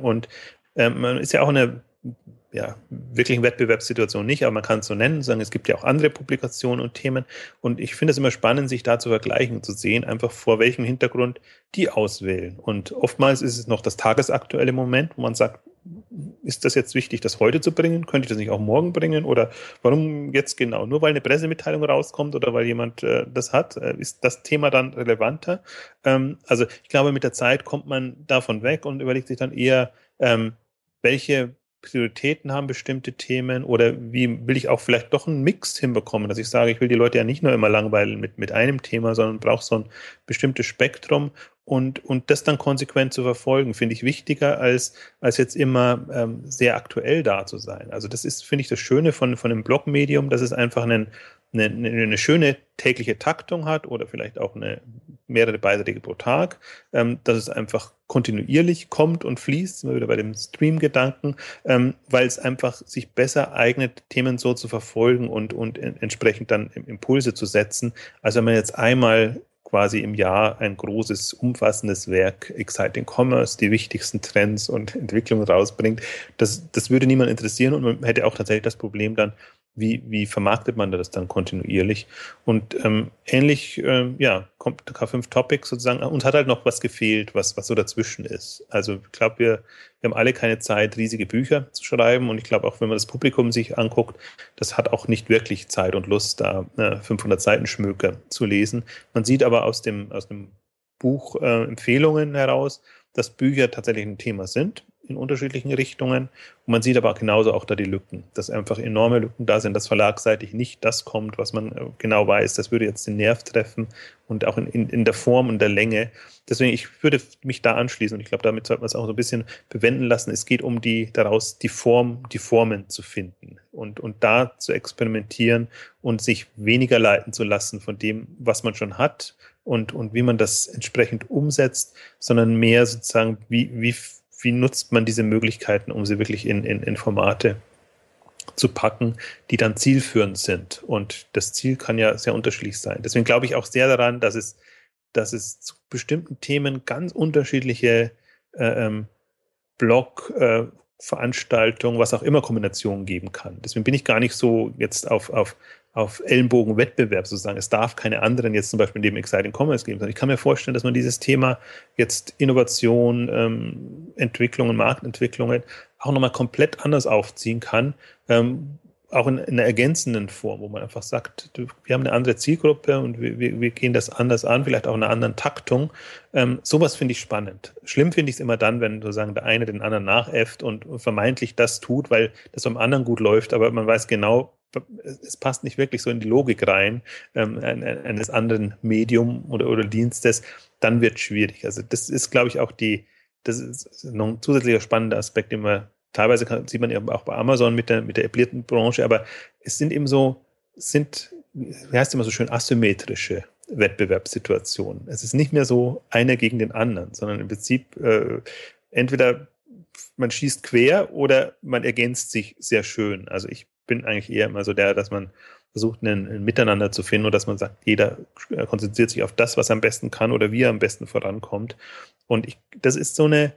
Und ähm, man ist ja auch in einer ja, wirklichen Wettbewerbssituation nicht, aber man kann es so nennen, sagen, es gibt ja auch andere Publikationen und Themen. Und ich finde es immer spannend, sich da zu vergleichen, zu sehen, einfach vor welchem Hintergrund die auswählen. Und oftmals ist es noch das tagesaktuelle Moment, wo man sagt, ist das jetzt wichtig, das heute zu bringen? Könnte ich das nicht auch morgen bringen? Oder warum jetzt genau? Nur weil eine Pressemitteilung rauskommt oder weil jemand äh, das hat, äh, ist das Thema dann relevanter? Ähm, also ich glaube, mit der Zeit kommt man davon weg und überlegt sich dann eher, ähm, welche Prioritäten haben bestimmte Themen oder wie will ich auch vielleicht doch einen Mix hinbekommen, dass ich sage, ich will die Leute ja nicht nur immer langweilen mit, mit einem Thema, sondern brauche so ein bestimmtes Spektrum und, und das dann konsequent zu verfolgen, finde ich wichtiger, als, als jetzt immer ähm, sehr aktuell da zu sein. Also das ist, finde ich, das Schöne von, von einem Blogmedium, dass es einfach einen, eine, eine schöne tägliche Taktung hat oder vielleicht auch eine mehrere Beiträge pro Tag, ähm, dass es einfach kontinuierlich kommt und fließt, wir wieder bei dem Stream-Gedanken, ähm, weil es einfach sich besser eignet, Themen so zu verfolgen und, und entsprechend dann Impulse zu setzen, als wenn man jetzt einmal quasi im Jahr ein großes, umfassendes Werk, Exciting Commerce, die wichtigsten Trends und Entwicklungen rausbringt. Das, das würde niemand interessieren und man hätte auch tatsächlich das Problem dann, wie, wie vermarktet man das dann kontinuierlich? Und ähm, ähnlich, äh, ja, kommt K5 Topics sozusagen, uns hat halt noch was gefehlt, was, was so dazwischen ist. Also ich glaube, wir, wir haben alle keine Zeit, riesige Bücher zu schreiben und ich glaube auch, wenn man das Publikum sich anguckt, das hat auch nicht wirklich Zeit und Lust, da äh, 500 Seiten Schmöker zu lesen. Man sieht aber aus dem, aus dem Buch äh, Empfehlungen heraus, dass Bücher tatsächlich ein Thema sind in unterschiedlichen Richtungen. Und man sieht aber genauso auch da die Lücken, dass einfach enorme Lücken da sind, dass verlagseitig nicht das kommt, was man äh, genau weiß. Das würde jetzt den Nerv treffen und auch in, in, in der Form und der Länge. Deswegen, ich würde mich da anschließen und ich glaube, damit sollte man es auch so ein bisschen bewenden lassen. Es geht um die, daraus die Form, die Formen zu finden und, und da zu experimentieren und sich weniger leiten zu lassen von dem, was man schon hat und, und wie man das entsprechend umsetzt, sondern mehr sozusagen, wie, wie wie nutzt man diese Möglichkeiten, um sie wirklich in, in, in Formate zu packen, die dann zielführend sind. Und das Ziel kann ja sehr unterschiedlich sein. Deswegen glaube ich auch sehr daran, dass es, dass es zu bestimmten Themen ganz unterschiedliche äh, ähm, Blog, äh, Veranstaltungen, was auch immer Kombinationen geben kann. Deswegen bin ich gar nicht so jetzt auf, auf auf Ellenbogenwettbewerb sozusagen. Es darf keine anderen jetzt zum Beispiel neben Exciting Commerce geben. Ich kann mir vorstellen, dass man dieses Thema jetzt Innovation, ähm, Entwicklungen, Marktentwicklungen auch nochmal komplett anders aufziehen kann. Ähm, auch in, in, einer ergänzenden Form, wo man einfach sagt, wir haben eine andere Zielgruppe und wir, wir, wir gehen das anders an, vielleicht auch in einer anderen Taktung. Ähm, sowas finde ich spannend. Schlimm finde ich es immer dann, wenn sozusagen der eine den anderen nachäfft und vermeintlich das tut, weil das beim anderen gut läuft, aber man weiß genau, es passt nicht wirklich so in die Logik rein ähm, eines anderen Medium oder, oder Dienstes, dann wird es schwierig. Also das ist, glaube ich, auch die, das ist noch ein zusätzlicher spannender Aspekt, den man teilweise kann, sieht man eben auch bei Amazon mit der, mit der etablierten Branche, aber es sind eben so, sind, wie heißt immer so schön, asymmetrische Wettbewerbssituationen. Es ist nicht mehr so einer gegen den anderen, sondern im Prinzip äh, entweder man schießt quer oder man ergänzt sich sehr schön. Also ich bin eigentlich eher immer so der, dass man versucht, ein, ein Miteinander zu finden und dass man sagt, jeder konzentriert sich auf das, was er am besten kann oder wie er am besten vorankommt. Und ich, das ist so eine,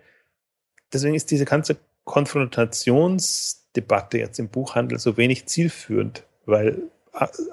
deswegen ist diese ganze Konfrontations- Debatte jetzt im Buchhandel so wenig zielführend, weil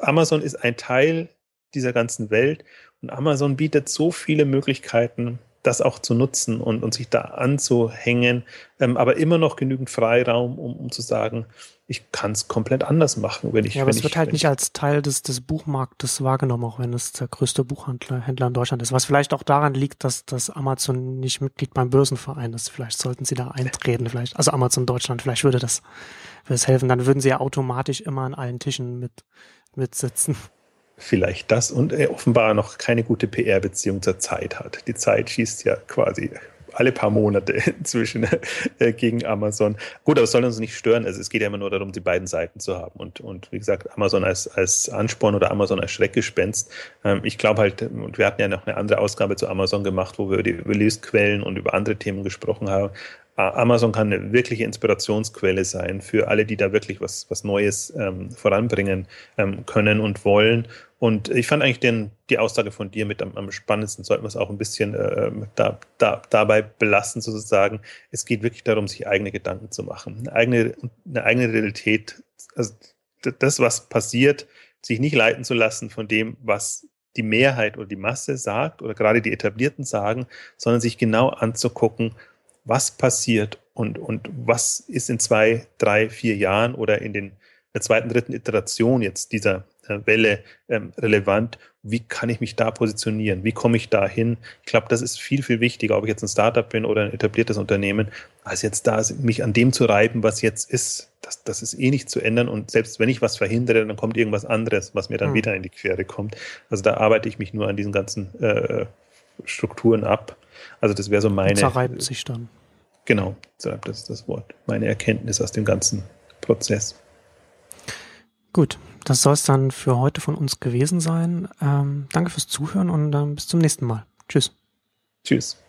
Amazon ist ein Teil dieser ganzen Welt und Amazon bietet so viele Möglichkeiten, das auch zu nutzen und, und sich da anzuhängen, ähm, aber immer noch genügend Freiraum, um, um zu sagen, ich kann es komplett anders machen, wenn ich.
Ja, aber
es
wird
ich,
halt nicht als Teil des, des Buchmarktes wahrgenommen, auch wenn es der größte Buchhändler Händler in Deutschland ist. Was vielleicht auch daran liegt, dass, dass Amazon nicht Mitglied beim Börsenverein ist. Vielleicht sollten sie da eintreten, vielleicht, also Amazon Deutschland, vielleicht würde das, würde das helfen. Dann würden sie ja automatisch immer an allen Tischen mit, mitsitzen
vielleicht das und er offenbar noch keine gute PR-Beziehung zur Zeit hat. Die Zeit schießt ja quasi alle paar Monate <laughs> inzwischen äh, gegen Amazon. Gut, aber es soll uns nicht stören. Also es geht ja immer nur darum, die beiden Seiten zu haben. Und, und wie gesagt, Amazon als, als Ansporn oder Amazon als Schreckgespenst. Ähm, ich glaube halt, und wir hatten ja noch eine andere Ausgabe zu Amazon gemacht, wo wir über die Release-Quellen und über andere Themen gesprochen haben. Amazon kann eine wirkliche Inspirationsquelle sein für alle, die da wirklich was, was Neues ähm, voranbringen ähm, können und wollen. Und ich fand eigentlich den, die Aussage von dir mit am, am spannendsten, sollten wir es auch ein bisschen äh, da, da, dabei belassen, sozusagen. Es geht wirklich darum, sich eigene Gedanken zu machen, eine eigene, eine eigene Realität, also das, was passiert, sich nicht leiten zu lassen von dem, was die Mehrheit oder die Masse sagt oder gerade die Etablierten sagen, sondern sich genau anzugucken, was passiert und, und was ist in zwei, drei, vier Jahren oder in den, der zweiten, dritten Iteration jetzt dieser äh, Welle ähm, relevant. Wie kann ich mich da positionieren? Wie komme ich da hin? Ich glaube, das ist viel, viel wichtiger, ob ich jetzt ein Startup bin oder ein etabliertes Unternehmen, als jetzt da mich an dem zu reiben, was jetzt ist. Das, das ist eh nicht zu ändern. Und selbst wenn ich was verhindere, dann kommt irgendwas anderes, was mir dann mhm. wieder in die Quere kommt. Also da arbeite ich mich nur an diesen ganzen äh, Strukturen ab. Also das wäre so meine.
Zerreibt sich dann.
Genau, das ist das Wort. Meine Erkenntnis aus dem ganzen Prozess.
Gut, das soll es dann für heute von uns gewesen sein. Ähm, danke fürs Zuhören und ähm, bis zum nächsten Mal. Tschüss.
Tschüss.